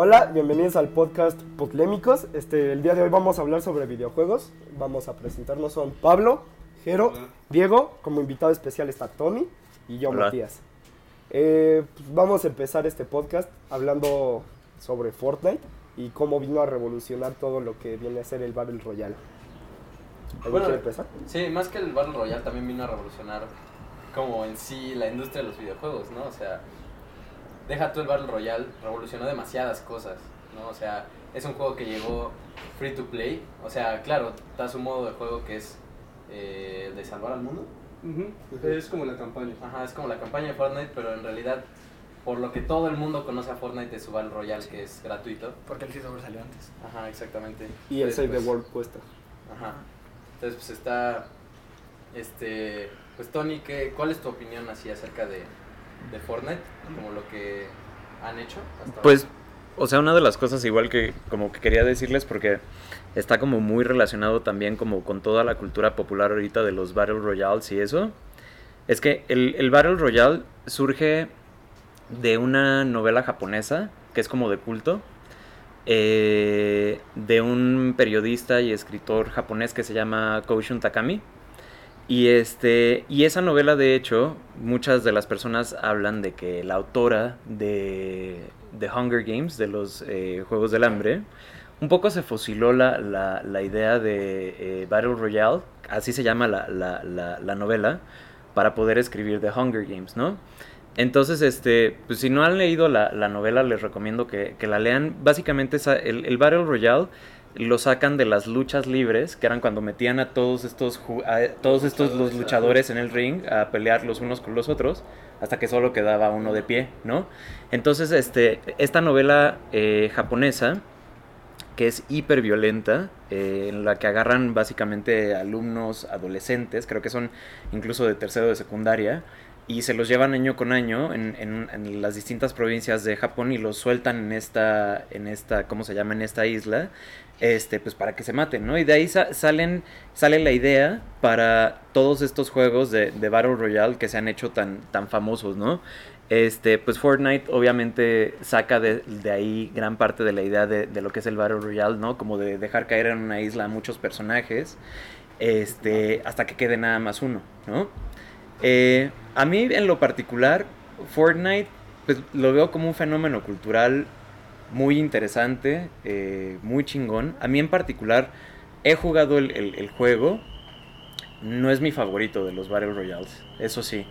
Hola, bienvenidos al podcast Potlémicos. Este, el día de hoy vamos a hablar sobre videojuegos. Vamos a presentarnos son Pablo, Jero, Diego, como invitado especial está Tony y yo, Hola. Matías. Eh, pues vamos a empezar este podcast hablando sobre Fortnite y cómo vino a revolucionar todo lo que viene a ser el Battle Royale. ¿Alguien Bueno, quiere empezar? Sí, más que el Battle Royale también vino a revolucionar como en sí la industria de los videojuegos, ¿no? O sea, deja tú el Battle Royale, revolucionó demasiadas cosas, ¿no? O sea, es un juego que llegó free to play, o sea, claro, está su modo de juego que es eh, el de salvar al mundo. Es como la campaña. Ajá, es como la campaña de Fortnite, pero en realidad, por lo que todo el mundo conoce a Fortnite de su Battle Royale, que es gratuito. Porque el Season salió antes. Ajá, exactamente. Y el Save the World cuesta. Ajá. Entonces, pues está. Este. Pues, Tony, ¿qué, ¿cuál es tu opinión así acerca de, de Fortnite? Como lo que han hecho? Pues, o sea, una de las cosas igual que como que quería decirles porque está como muy relacionado también como con toda la cultura popular ahorita de los Battle Royales y eso, es que el, el Battle Royale surge de una novela japonesa que es como de culto, eh, de un periodista y escritor japonés que se llama Koushun Takami. Y, este, y esa novela, de hecho, muchas de las personas hablan de que la autora de, de Hunger Games, de los eh, Juegos del Hambre, un poco se fusiló la, la- la idea de eh, Battle Royale, así se llama la, la- la- la novela, para poder escribir The Hunger Games, ¿no? Entonces, este, pues si no han leído la, la novela, les recomiendo que, que la lean. Básicamente, el, el Battle Royale lo sacan de las luchas libres, que eran cuando metían a todos estos, a todos estos los luchadores en el ring a pelear los unos con los otros, hasta que solo quedaba uno de pie, ¿no? Entonces, este, esta novela eh, japonesa, que es hiper violenta, eh, en la que agarran básicamente alumnos adolescentes, creo que son incluso de tercero de secundaria, y se los llevan año con año en, en- las distintas provincias de Japón y los sueltan en esta, en esta, ¿cómo se llama? En esta isla, este, pues para que se maten, ¿no? Y de ahí sa- salen, sale la idea para todos estos juegos de, de Battle Royale que se han hecho tan, tan famosos, ¿no? Este, pues Fortnite obviamente saca de, de ahí gran parte de la idea de, de lo que es el Battle Royale, ¿no? Como de dejar caer en una isla a muchos personajes, este, hasta que quede nada más uno, ¿no? Eh, a mí en lo particular, Fortnite, pues lo veo como un fenómeno cultural muy interesante, eh, muy chingón. A mí en particular he jugado el, el- el juego, no es mi favorito de los Battle Royales, eso sí.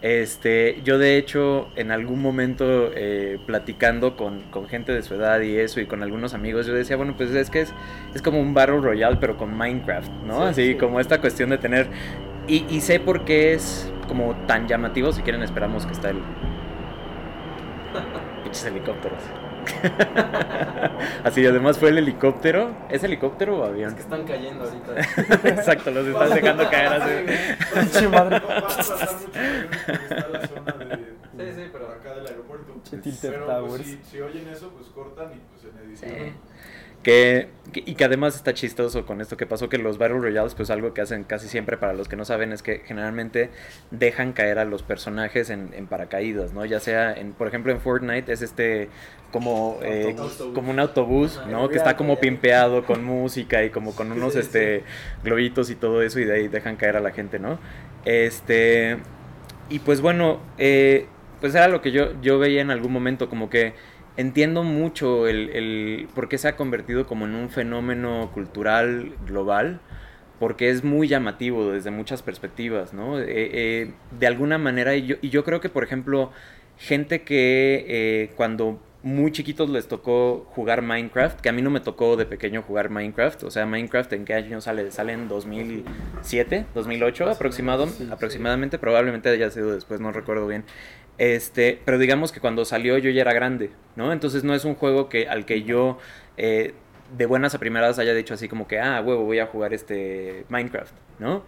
Este, yo de hecho en algún momento eh, platicando con, con gente de su edad y eso y con algunos amigos yo decía, bueno pues es que es, es como un Battle Royale pero con Minecraft, ¿no? Sí, Así sí. como esta cuestión de tener... Y, y sé por qué es como tan llamativo, si quieren esperamos que está el... Pinches helicópteros. Así, además fue el helicóptero. ¿Es helicóptero o Es avión? que están cayendo ahorita. Exacto, los están dejando caer así. Pinche madre. No va a pasar mucho porque está la zona de, Sí, sí, pero- acá del aeropuerto. Pero pues, si, si oyen eso, pues cortan y pues en edición. Sí. Que, que- y que además está chistoso con esto que pasó que los Battle Royales, pues algo que hacen casi siempre para los que no saben es que generalmente dejan caer a los personajes en, en paracaídas, ¿no? Ya sea, en, por ejemplo, en Fortnite es este como, eh, como un autobús, Ajá. ¿no? Que está como pimpeado con música y como con unos Sí, este globitos y todo eso y de ahí dejan caer a la gente, ¿no? Este y pues bueno, eh, pues era lo que yo, yo veía en algún momento, como que entiendo mucho el, el por qué se ha convertido como en un fenómeno cultural global, porque es muy llamativo desde muchas perspectivas, ¿no? Eh, eh, de alguna manera, y yo, y yo creo que, por ejemplo, gente que eh, cuando muy chiquitos les tocó jugar Minecraft, que a mí no me tocó de pequeño jugar Minecraft, o sea, Minecraft en qué año sale, sale en 2007, 2008 aproximado, sí, sí. aproximadamente, probablemente haya sido después, no recuerdo bien. Este, pero digamos que cuando salió yo ya era grande, ¿no? Entonces no es un juego que al que yo eh, de buenas a primeras haya dicho así como que, ah, huevo, voy a jugar este Minecraft, ¿no?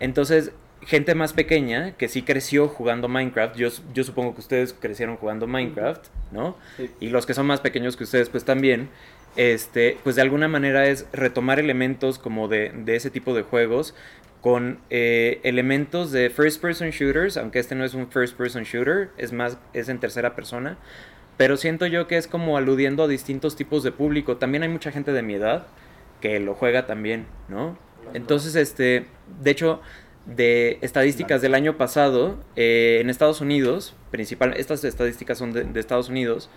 Entonces, gente más pequeña que sí creció jugando Minecraft, yo, yo supongo que ustedes crecieron jugando Minecraft, ¿no? Sí. Y los que son más pequeños que ustedes, pues también, este, pues de alguna manera es retomar elementos como de, de ese tipo de juegos con eh, elementos de first person shooters, aunque este no es un first person shooter, es más, es en tercera persona, pero siento yo que es como aludiendo a distintos tipos de público. También hay mucha gente de mi edad que lo juega también, ¿no? Entonces, este, de hecho, de estadísticas del año pasado, eh, en Estados Unidos, principal, estas estadísticas son de, de Estados Unidos,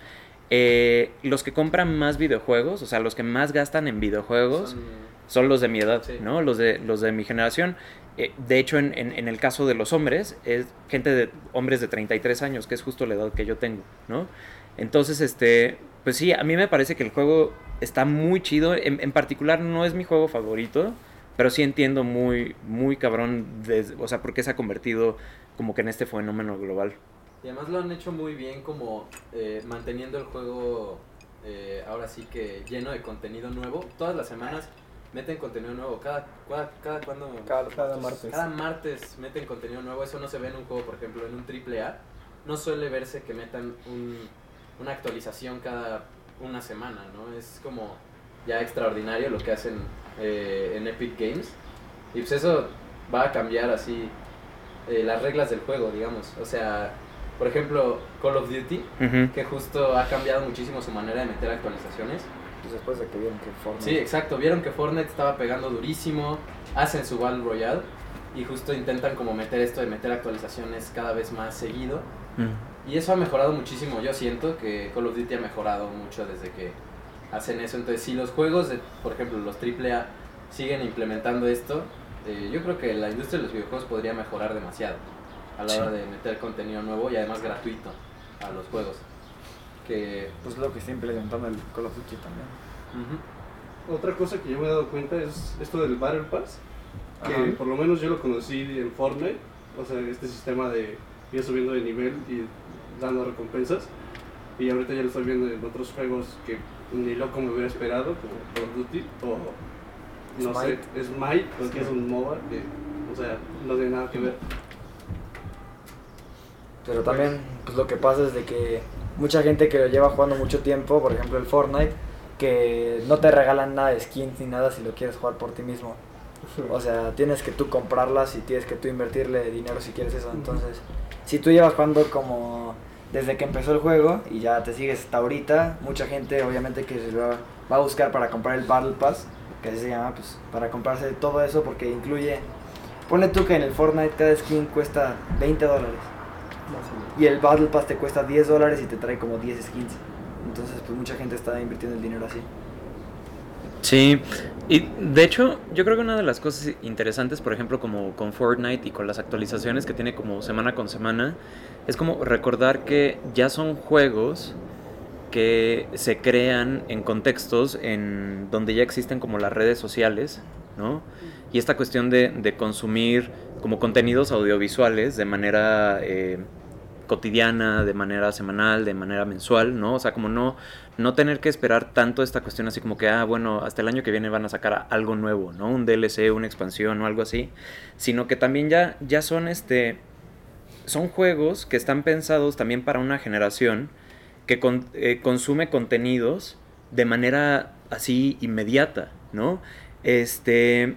eh, los que compran más videojuegos, o sea, los que más gastan en videojuegos, son, Son- los de mi edad, Sí. ¿no? Los de, los de mi generación. Eh, de hecho, en, en- en el caso de los hombres, es gente de hombres de 33 años, que es justo la edad que yo tengo, ¿no? Entonces, este, pues sí, a mí me parece que el juego está muy chido. En, en particular, no es mi juego favorito, pero sí entiendo muy, muy cabrón, des- o sea, por qué se ha convertido como que en este fenómeno global. Y además lo han hecho muy bien como eh, manteniendo el juego eh, ahora sí que lleno de contenido nuevo. Todas las semanas meten contenido nuevo. Cada, cada, cada cuando... Cada, cada martes. Cada martes meten contenido nuevo. Eso no se ve en un juego, por ejemplo, en un triple A. No suele verse que metan un, una actualización cada una semana, ¿no? Es como ya extraordinario lo que hacen eh, en Epic Games. Y pues eso va a cambiar así eh, las reglas del juego, digamos. O sea, por ejemplo, Call of Duty, que justo ha cambiado muchísimo su manera de meter actualizaciones. Pues después de que vieron que Fortnite. Sí, exacto. Vieron que Fortnite estaba pegando durísimo, hacen su Battle Royale y justo intentan como meter esto de meter actualizaciones cada vez más seguido. Mm. Y eso ha mejorado muchísimo. Yo siento que Call of Duty ha mejorado mucho desde que hacen eso. Entonces, si los juegos, de, por ejemplo, los AAA siguen implementando esto, eh, yo creo que la industria de los videojuegos podría mejorar demasiado a la Sí. hora de meter contenido nuevo y además gratuito a los juegos. Que Pues lo que está implementando el Call of Duty también. ujú, Otra cosa que yo me he dado cuenta es esto del Battle Pass, que Ajá. por lo menos yo lo conocí en Fortnite, o sea, este sistema de ir subiendo de nivel y dando recompensas, y ahorita ya lo estoy viendo en otros juegos que ni loco me hubiera esperado, como Call of Duty o, no Smite. sé, Smite, porque es un MOBA, que, o sea, no tiene nada que ver. Pero también, pues lo que pasa es de que mucha gente que lo lleva jugando mucho tiempo, por ejemplo el Fortnite, que no te regalan nada de skins ni nada si lo quieres jugar por ti mismo. O sea, tienes que tú comprarlas y tienes que tú invertirle dinero si quieres eso. Entonces, si tú llevas jugando como desde que empezó el juego y ya te sigues hasta ahorita, mucha gente obviamente que se va, va a buscar para comprar el Battle Pass, que así se llama, pues para comprarse todo eso porque incluye... Ponle tú que en el Fortnite cada skin cuesta 20 dólares. Y el Battle Pass te cuesta 10 dólares y te trae como 10 skins. Entonces, pues mucha gente está invirtiendo el dinero así. Sí, y de hecho yo creo que una de las cosas interesantes, por ejemplo, como con Fortnite y con las actualizaciones que tiene como semana con semana, es como recordar que ya son juegos que se crean en contextos en donde ya existen como las redes sociales, ¿no? Y esta cuestión de, de consumir como contenidos audiovisuales de manera eh, cotidiana, de manera semanal, de manera mensual, ¿no? O sea, como no, no tener que esperar tanto esta cuestión así como que, ah, bueno, hasta el año que viene van a sacar algo nuevo, ¿no? Un DLC, una expansión o algo así, sino que también ya, ya son este, son juegos que están pensados también para una generación que con- eh, consume contenidos de manera así inmediata, ¿no? Este,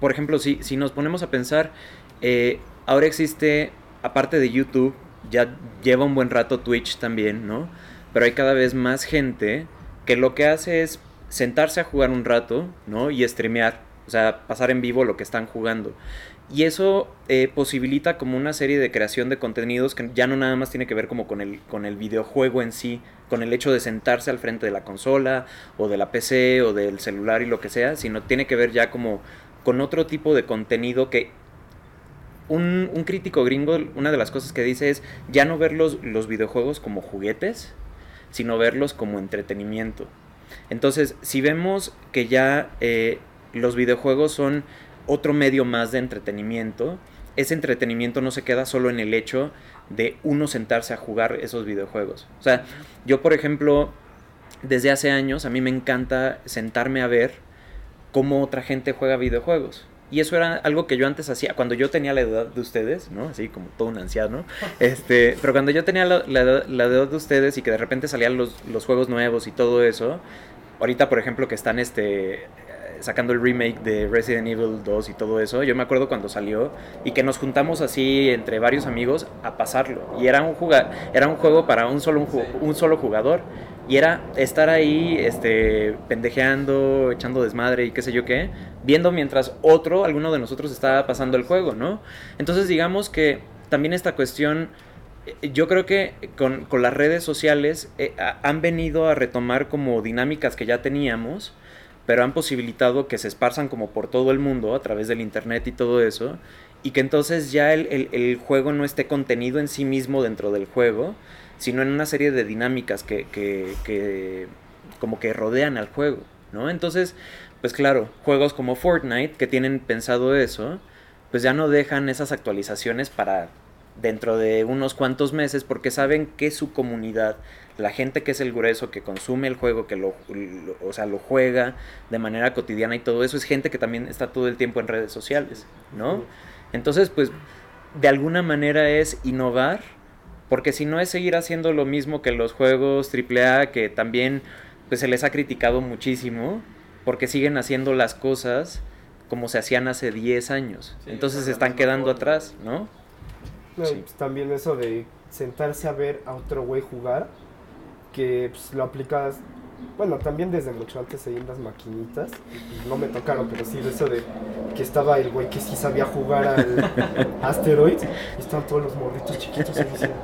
por, ejemplo, si, si nos ponemos a pensar, eh, ahora existe, aparte de YouTube, ya lleva un buen rato Twitch también, ¿no? Pero hay cada vez más gente que lo que hace es sentarse a jugar un rato, ¿no? Y streamear, o sea, pasar en vivo lo que están jugando. Y eso eh, posibilita como una serie de creación de contenidos que ya no nada más tiene que ver como con el, con el videojuego en sí, con el hecho de sentarse al frente de la consola o de la PC o del celular y lo que sea, sino tiene que ver ya como con otro tipo de contenido que un, un crítico gringo, una de las cosas que dice es ya no ver los, los videojuegos como juguetes, sino verlos como entretenimiento. Entonces, si vemos que ya eh, los videojuegos son otro medio más de entretenimiento, ese entretenimiento no se queda solo en el hecho de uno sentarse a jugar esos videojuegos. O sea, yo por ejemplo, desde hace años a mí me encanta sentarme a ver cómo otra gente juega videojuegos. Y eso era algo que yo antes hacía cuando yo tenía la edad de ustedes, ¿no? Así como todo un anciano. Este, pero cuando yo tenía la, la la edad de ustedes y que de repente salían los, los juegos nuevos y todo eso, ahorita por ejemplo que están este sacando el remake de Resident Evil 2 y todo eso, yo me acuerdo cuando salió y que nos juntamos así entre varios amigos a pasarlo. Y era un, juga- era un juego para un solo, un solo jugador. Y era estar ahí, este, pendejeando, echando desmadre y qué sé yo qué, viendo mientras otro, alguno de nosotros estaba pasando el juego, ¿no? Entonces digamos que también esta cuestión, eh, yo creo que con, con las redes sociales eh, han venido a retomar como dinámicas que ya teníamos, pero han posibilitado que se esparzan como por todo el mundo a través del internet y todo eso, y que entonces ya el- el juego no esté contenido en sí mismo dentro del juego, sino en una serie de dinámicas que, que, que como que rodean al juego, ¿no? Entonces, pues claro, juegos como Fortnite que tienen pensado eso, pues ya no dejan esas actualizaciones para dentro de unos cuantos meses porque saben que su comunidad, la gente que es el grueso, que consume el juego, que lo, lo- o sea, lo juega de manera cotidiana y todo eso, es gente que también está todo el tiempo en redes sociales, ¿no? Entonces, pues, de alguna manera es innovar, porque si no es seguir haciendo lo mismo que los juegos AAA, que también pues, se les ha criticado muchísimo, porque siguen haciendo las cosas como se hacían hace 10 años. Sí, Entonces se están quedando forma. atrás, ¿no? No, Sí. y, pues, también eso de sentarse a ver a otro güey jugar, que pues, lo aplicas, bueno, también desde mucho antes ahí en las maquinitas, y, no me tocaron, pero sí de eso de que estaba el güey que sí sabía jugar al Asteroids, y estaban todos los morritos chiquitos ahí diciendo,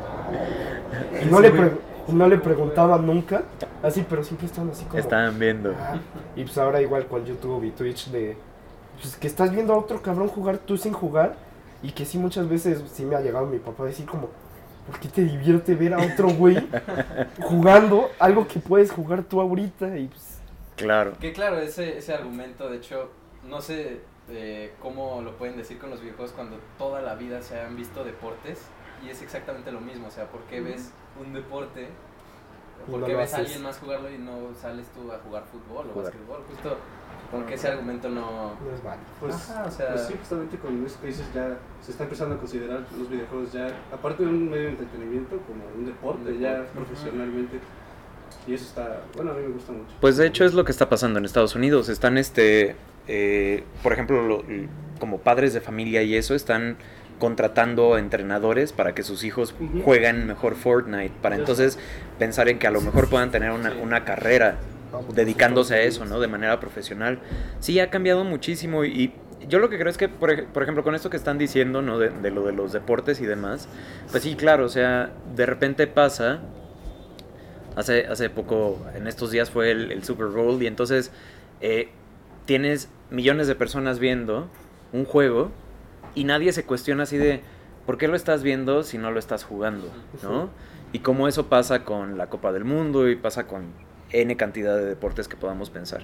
y no, le pre- y no le preguntaban nunca, así, pero siempre estaban así como... Estaban viendo. "Ah". Y pues ahora igual con YouTube y Twitch de pues que estás viendo a otro cabrón jugar tú sin jugar y que sí muchas veces sí me ha llegado mi papá a decir como ¿por qué te divierte ver a otro güey jugando algo que puedes jugar tú ahorita? Y pues Claro. Que claro, ese, ese argumento, de hecho, no sé eh, cómo lo pueden decir con los videojuegos cuando toda la vida se han visto deportes y es exactamente lo mismo, o sea, ¿por qué ves un deporte? Y ¿Por no qué lo ves a alguien más jugarlo y no sales tú a jugar fútbol o Jugar. básquetbol? Justo porque ese argumento no... no es válido. Pues, Ajá, o sea- pues sí, justamente con eso que dices ya se está empezando a considerar los videojuegos ya, aparte de un medio de entretenimiento, como un deporte, Un ya deporte. profesionalmente. Y eso está, bueno, a mí me gusta mucho. Pues de hecho es lo que está pasando en Estados Unidos. Están, este, eh, por ejemplo, lo- como padres de familia y eso, están contratando entrenadores para que sus hijos Ujú. jueguen mejor Fortnite, para entonces pensar en que a lo mejor puedan tener una, una carrera dedicándose a eso, ¿no? De manera profesional. Sí, ha cambiado muchísimo y, yo lo que creo es que, por, ej- por ejemplo, con esto que están diciendo, ¿no? De, de lo de los deportes y demás, pues sí, claro, o sea, de repente pasa, hace, hace poco, en estos días fue el, el Super Bowl y entonces eh, tienes millones de personas viendo un juego y nadie se cuestiona así de, ¿por qué lo estás viendo si no lo estás jugando? ¿No? Y cómo eso pasa con la Copa del Mundo y pasa con N cantidad de deportes que podamos pensar.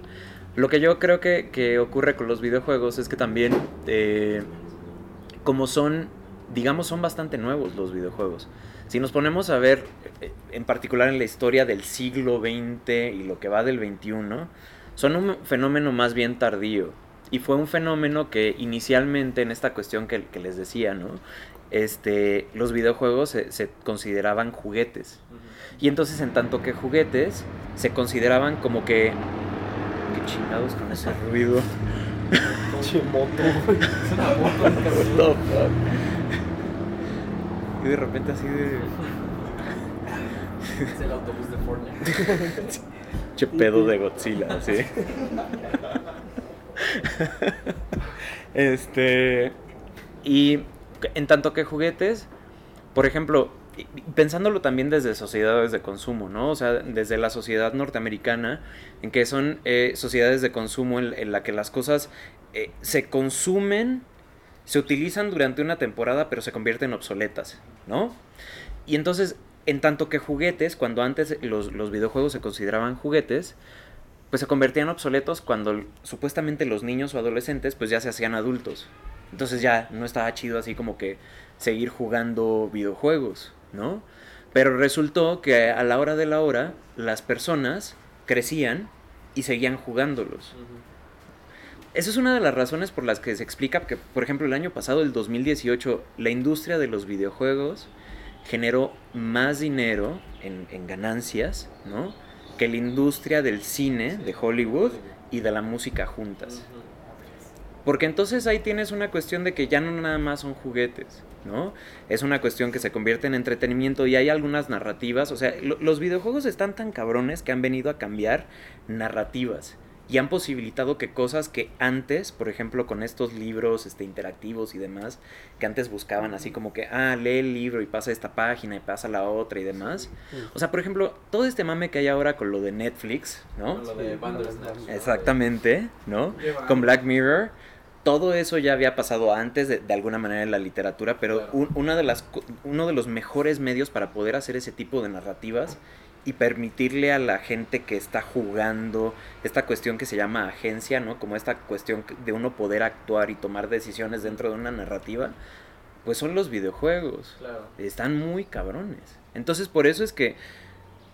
Lo que yo creo que, que ocurre con los videojuegos es que también, eh, como son, digamos, son bastante nuevos los videojuegos. Si nos ponemos a ver, eh, en particular en la historia del siglo XX y lo que va del XXI, son un fenómeno más bien tardío. Y fue un fenómeno que inicialmente en esta cuestión que, que les decía, ¿no? Este, los videojuegos se, se consideraban juguetes. Y entonces en tanto que juguetes se consideraban como que... Qué chingados con ese ruido. Che, moto? Y de repente así de... Es el autobús de Fortnite. Che pedo de Godzilla, así. este. Y en tanto que juguetes, por ejemplo, pensándolo también desde sociedades de consumo, ¿no? O sea, desde la sociedad norteamericana, en que son eh, sociedades de consumo en, en la que las cosas eh, se consumen, se utilizan durante una temporada, pero se convierten obsoletas, ¿no? Y entonces, en tanto que juguetes, cuando antes los, los videojuegos se consideraban juguetes, pues se convertían obsoletos cuando supuestamente los niños o adolescentes pues ya se hacían adultos. Entonces ya no estaba chido así como que seguir jugando videojuegos, ¿no? Pero resultó que a la hora de la hora las personas crecían y seguían jugándolos. Esa es una de las razones por las que se explica que, por ejemplo, el año pasado, el 2018, la industria de los videojuegos generó más dinero en, en ganancias, ¿no? Que la industria del cine de Hollywood y de la música juntas. Porque entonces ahí tienes una cuestión de que ya no nada más son juguetes, ¿no? Es una cuestión que se convierte en entretenimiento y hay algunas narrativas. O sea, lo- los videojuegos están tan cabrones que han venido a cambiar narrativas y han posibilitado que cosas que antes, por ejemplo, con estos libros este, interactivos y demás, que antes buscaban así como que, ah, lee el libro y pasa esta página y pasa la otra y demás. O sea, por ejemplo, todo este mame que hay ahora con lo de Netflix, ¿no? Lo de Bandersnatch. Exactamente, ¿no? Con Black Mirror. Todo eso ya había pasado antes de, de alguna manera en la literatura, pero Claro. un- una de las, uno de los mejores medios para poder hacer ese tipo de narrativas y permitirle a la gente que está jugando esta cuestión que se llama agencia, ¿no? Como esta cuestión de uno poder actuar y tomar decisiones dentro de una narrativa, pues son los videojuegos. Claro. Están muy cabrones. Entonces por eso es que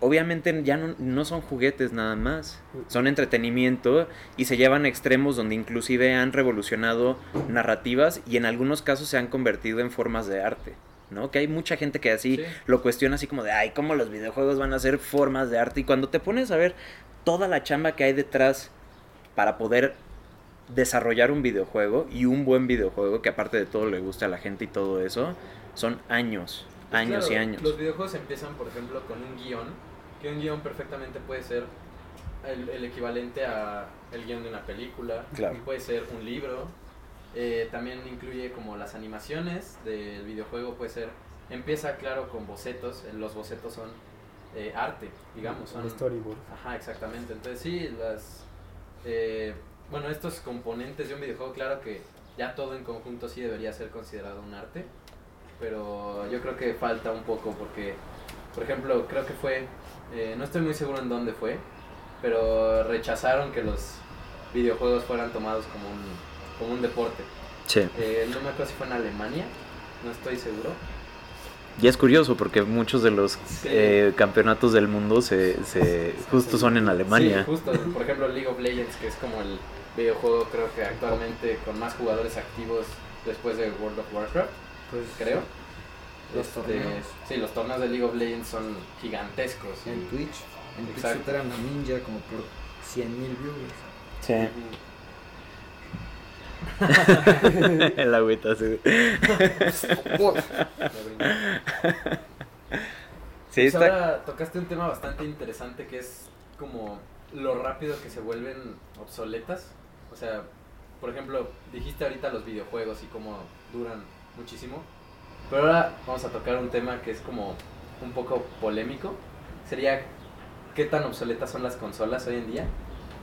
obviamente ya no, no son juguetes nada más. Son entretenimiento y se llevan a extremos donde inclusive han revolucionado narrativas y en algunos casos se han convertido en formas de arte. ¿No? Que hay mucha gente que así Sí. lo cuestiona así como de, ay, ¿cómo los videojuegos van a ser formas de arte? Y cuando te pones a ver toda la chamba que hay detrás para poder desarrollar un videojuego y un buen videojuego que aparte de todo le guste a la gente y todo eso, son años, Pues años y años. Los videojuegos empiezan, por ejemplo, con un guion, que un guion perfectamente puede ser el, el equivalente a el guion de una película, Claro. puede ser un libro, eh, también incluye como las animaciones del videojuego, puede ser, empieza claro con bocetos, los bocetos son eh, arte, digamos, son... El storyboard. Ajá, exactamente. Entonces sí, las... eh, bueno, estos componentes de un videojuego, claro que ya todo en conjunto sí debería ser considerado un arte, pero yo creo que falta un poco porque, por ejemplo, creo que fue, eh, no estoy muy seguro en dónde fue, pero rechazaron que los videojuegos fueran tomados como un, como un deporte. Sí. Eh, no me acuerdo si fue en Alemania, no estoy seguro. Y es curioso porque muchos de los Sí. eh, campeonatos del mundo se, se justo son en Alemania. Sí, justo. Por ejemplo, League of Legends, que es como el videojuego creo que actualmente con más jugadores activos después de World of Warcraft, Pues, creo. Los Este, torneos. Sí, los torneos de League of Legends son gigantescos. y- En Twitch. En Twitch Exacto. superan a Ninja como por 100 mil viewers. Sí. El agüita sí. Sí, Pues está. ahora tocaste un tema bastante interesante que es como lo rápido que se vuelven obsoletas. O sea, por ejemplo, dijiste ahorita los videojuegos y cómo duran muchísimo. Pero ahora vamos a tocar un tema que es como un poco polémico. Sería qué tan obsoletas son las consolas hoy en día.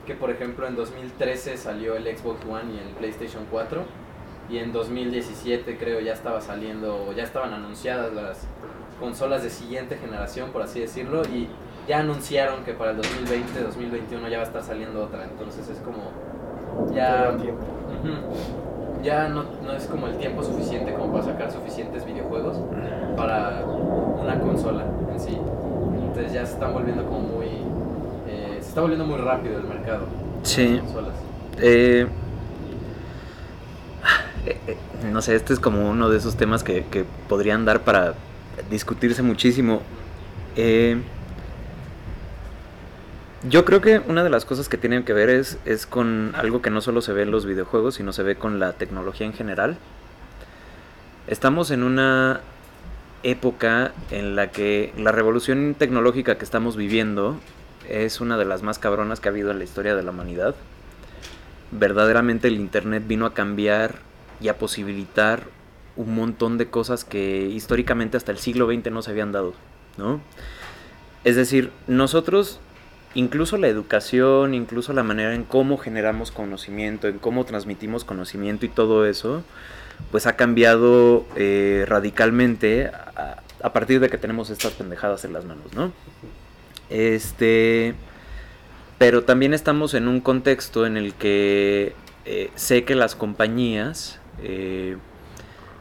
Que por ejemplo en 2013 salió el Xbox One y el PlayStation 4. Y en 2017 creo ya estaba saliendo, ya estaban anunciadas las consolas de siguiente generación, por así decirlo. Y ya anunciaron que para el 2020, 2021 ya va a estar saliendo otra. Entonces es como... Ya... Ya no, no es como el tiempo suficiente como para sacar suficientes videojuegos para una consola en sí. Entonces ya se están volviendo como muy... eh, se está volviendo muy rápido el mercado. Sí. las consolas. Eh, eh, eh, no sé, este es como uno de esos temas que, que podrían dar para discutirse muchísimo. Eh, yo creo que una de las cosas que tienen que ver es, es con algo que no solo se ve en los videojuegos, sino se ve con la tecnología en general. Estamos en una época en la que la revolución tecnológica que estamos viviendo es una de las más cabronas que ha habido en la historia de la humanidad verdaderamente el Internet vino a cambiar y a posibilitar un montón de cosas que históricamente hasta el siglo XX no se habían dado, ¿no? Es decir, nosotros, incluso la educación, incluso la manera en cómo generamos conocimiento, en cómo transmitimos conocimiento y todo eso, pues ha cambiado eh, radicalmente a, a partir de que tenemos estas pendejadas en las manos, ¿no? Este pero también estamos en un contexto en el que eh, sé que las compañías eh,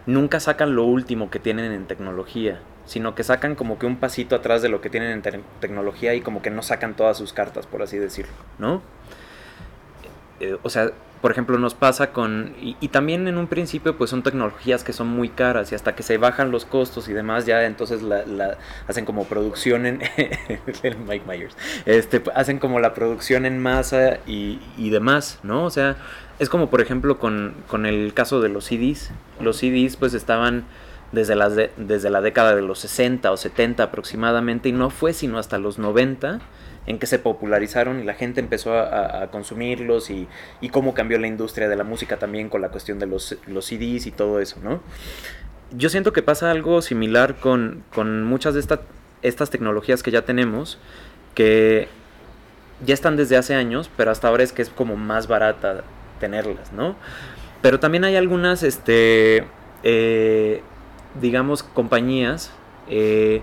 nunca sacan lo último que tienen en tecnología, sino que sacan como que un pasito atrás de lo que tienen en te- tecnología y como que no sacan todas sus cartas, por así decirlo, ¿no? Eh, o sea, por ejemplo, nos pasa con... Y, también en un principio pues son tecnologías que son muy caras y hasta que se bajan los costos y demás ya entonces la, la hacen como producción en... Mike Myers. Este, hacen como la producción en masa y, y demás, ¿no? O sea, es como por ejemplo con, con el caso de los CDs. Los CDs pues estaban desde, las de, desde la década de los 60 o 70 aproximadamente y no fue sino hasta los 90 en que se popularizaron y la gente empezó a, consumirlos y, cómo cambió la industria de la música también con la cuestión de los, CDs y todo eso, ¿no? Yo siento que pasa algo similar con, con muchas de esta, estas tecnologías que ya tenemos, que ya están desde hace años, pero hasta ahora es que es como más barata tenerlas, ¿no? Pero también hay algunas, este, eh, digamos, compañías eh,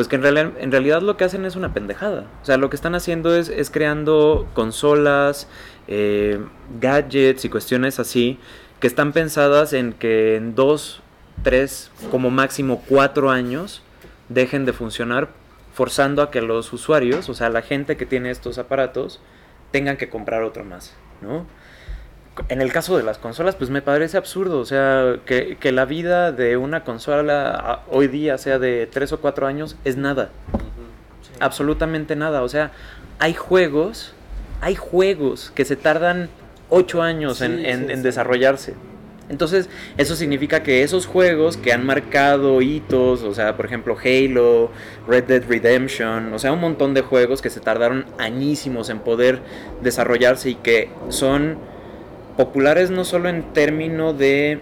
pues que en, real, en, realidad lo que hacen es una pendejada. O sea, lo que están haciendo es, es creando consolas, eh, gadgets y cuestiones así que están pensadas en que en dos, tres, como máximo cuatro años dejen de funcionar, forzando a que los usuarios, o sea, la gente que tiene estos aparatos, tengan que comprar otro más, ¿no? En el caso de las consolas, pues me parece absurdo. O sea, que, que, la vida de una consola hoy día sea de 3 o 4 años es nada. Uh -huh. sí. Absolutamente nada. O sea, hay juegos, hay juegos que se tardan 8 años sí, en, en, sí, en desarrollarse. Entonces, eso significa que esos juegos que han marcado hitos, o sea, por ejemplo, Halo, Red Dead Redemption, o sea, un montón de juegos que se tardaron añísimos en poder desarrollarse y que son populares no solo en términos de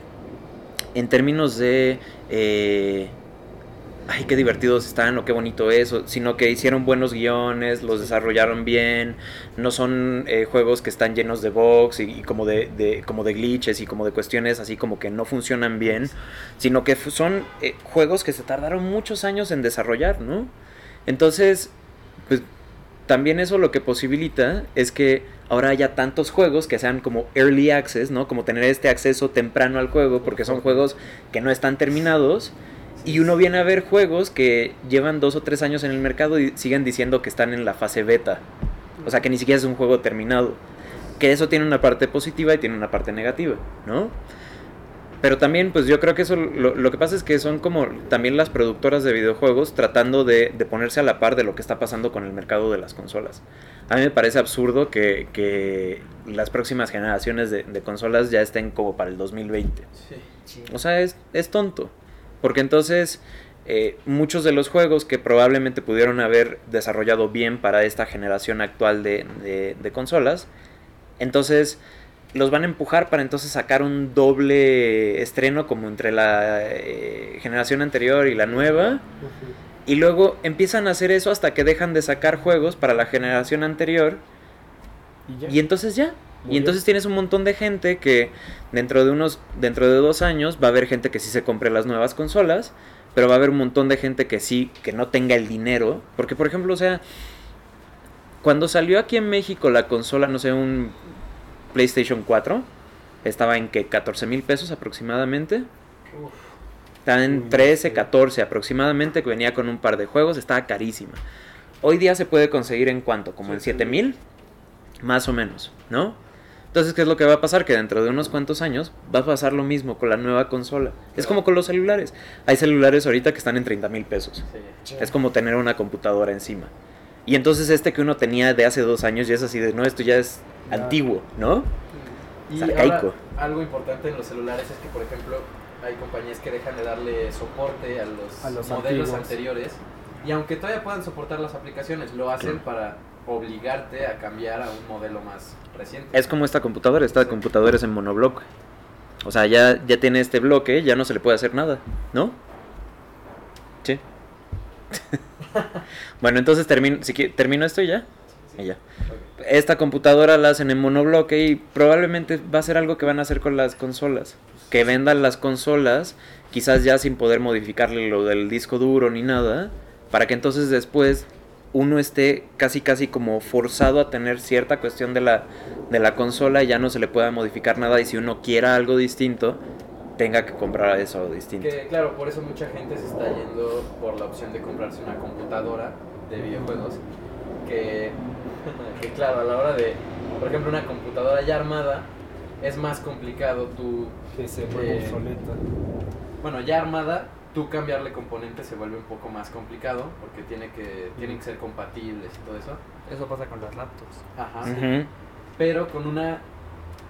en términos de eh, ay qué divertidos están o qué bonito es sino que hicieron buenos guiones los desarrollaron bien no son eh, juegos que están llenos de bugs y, como de, de, como de glitches y como de cuestiones así como que no funcionan bien sino que son eh, juegos que se tardaron muchos años en desarrollar no entonces pues también eso lo que posibilita es que ahora haya tantos juegos que sean como early access, ¿no? Como tener este acceso temprano al juego, porque son juegos que no están terminados. Y uno viene a ver juegos que llevan dos o tres años en el mercado y siguen diciendo que están en la fase beta. O sea, que ni siquiera es un juego terminado. Que eso tiene una parte positiva y tiene una parte negativa, ¿no? Pero también, pues yo creo que eso, lo, lo, que pasa es que son como también las productoras de videojuegos tratando de, de, ponerse a la par de lo que está pasando con el mercado de las consolas. A mí me parece absurdo que, que las próximas generaciones de, de, consolas ya estén como para el 2020. Sí, sí. O sea, es, es tonto. Porque entonces eh, muchos de los juegos que probablemente pudieron haber desarrollado bien para esta generación actual de, de, de consolas, entonces los van a empujar para entonces sacar un doble estreno como entre la eh, generación anterior y la nueva. Uh -huh. Y luego empiezan a hacer eso hasta que dejan de sacar juegos para la generación anterior. Y, y entonces ya. Muy y entonces bien. tienes un montón de gente que dentro de unos dentro de dos años va a haber gente que sí se compre las nuevas consolas, pero va a haber un montón de gente que sí que no tenga el dinero, porque por ejemplo, o sea, cuando salió aquí en México la consola, no sé, un PlayStation 4 estaba en que 14 mil pesos aproximadamente. Uf. Está en 13, 14 aproximadamente, que venía con un par de juegos, estaba carísima. Hoy día se puede conseguir en cuánto, como en 7 mil, más o menos, ¿no? Entonces, ¿qué es lo que va a pasar? Que dentro de unos cuantos años va a pasar lo mismo con la nueva consola. Es como con los celulares. Hay celulares ahorita que están en 30 mil pesos. Sí. Es como tener una computadora encima. Y entonces este que uno tenía de hace dos años ya es así de, no, esto ya es ya. antiguo, ¿no? Y ahora, algo importante en los celulares es que, por ejemplo, hay compañías que dejan de darle soporte a los, a los modelos antiguos. anteriores y aunque todavía puedan soportar las aplicaciones, lo hacen para obligarte a cambiar a un modelo más reciente. Es como esta computadora, esta sí. computadora es en monobloque. O sea, ya, ya tiene este bloque, ya no se le puede hacer nada, ¿no? Sí. bueno, entonces termino, si termino esto y ya. Sí, ya. Okay. Esta computadora la hacen en monobloque y probablemente va a ser algo que van a hacer con las consolas. Que vendan las consolas, quizás ya sin poder modificarle lo del disco duro ni nada, para que entonces después uno esté casi casi como forzado a tener cierta cuestión de la, de la consola y ya no se le pueda modificar nada y si uno quiera algo distinto, tenga que comprar eso distinto. Claro, por eso mucha gente se está yendo por la opción de comprarse una computadora de videojuegos. Que, que, claro, a la hora de, por ejemplo, una computadora ya armada, es más complicado tú, Que se vuelve Eh, obsoleta. bueno, ya armada, tú cambiarle componentes se vuelve un poco más complicado porque tiene que, tienen que ser compatibles y todo eso. Eso pasa con las laptops. Ajá. sí. Ujú. Pero con una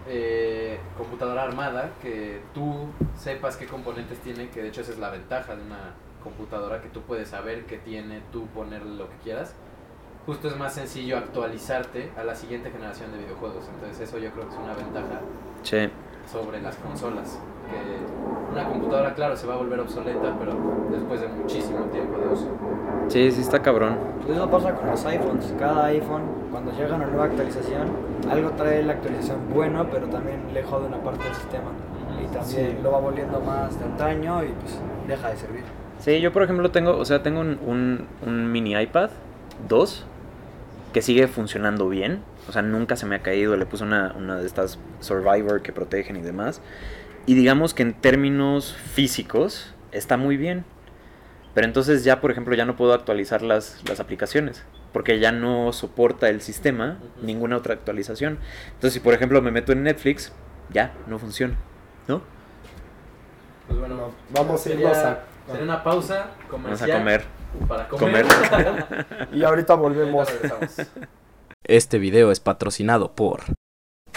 eh, computadora armada que tú sepas qué componentes tiene, que de hecho esa es la ventaja de una computadora, que tú puedes saber qué tiene, tú ponerle lo que quieras. Justo es más sencillo actualizarte a la siguiente generación de videojuegos. Entonces eso yo creo que es una ventaja Sí. Sobre las consolas. Que una computadora, claro, se va a volver obsoleta, pero después de muchísimo tiempo de uso. Sí, sí está cabrón. Lo mismo pasa con los iPhones. Cada iPhone, cuando llega una nueva actualización, algo trae la actualización bueno, pero también le jode una parte del sistema. Y también Sí. lo va volviendo más de antaño y pues deja de servir. Sí, yo por ejemplo tengo, o sea, tengo un, un, un mini iPad 2 que sigue funcionando bien. O sea, nunca se me ha caído. Le puse una, una de estas Survivor que protegen y demás. Y digamos que en términos físicos está muy bien. Pero entonces ya, por ejemplo, ya no puedo actualizar las, las aplicaciones. Porque ya no soporta el sistema Ujú. ninguna otra actualización. Entonces, si por ejemplo me meto en Netflix, ya no funciona. ¿No? Pues bueno, No, vamos a irnos a- sería una pausa Vamos comercial a comer. para comer. Comer. Y ahorita volvemos. Ahorita regresamos. Este video es patrocinado por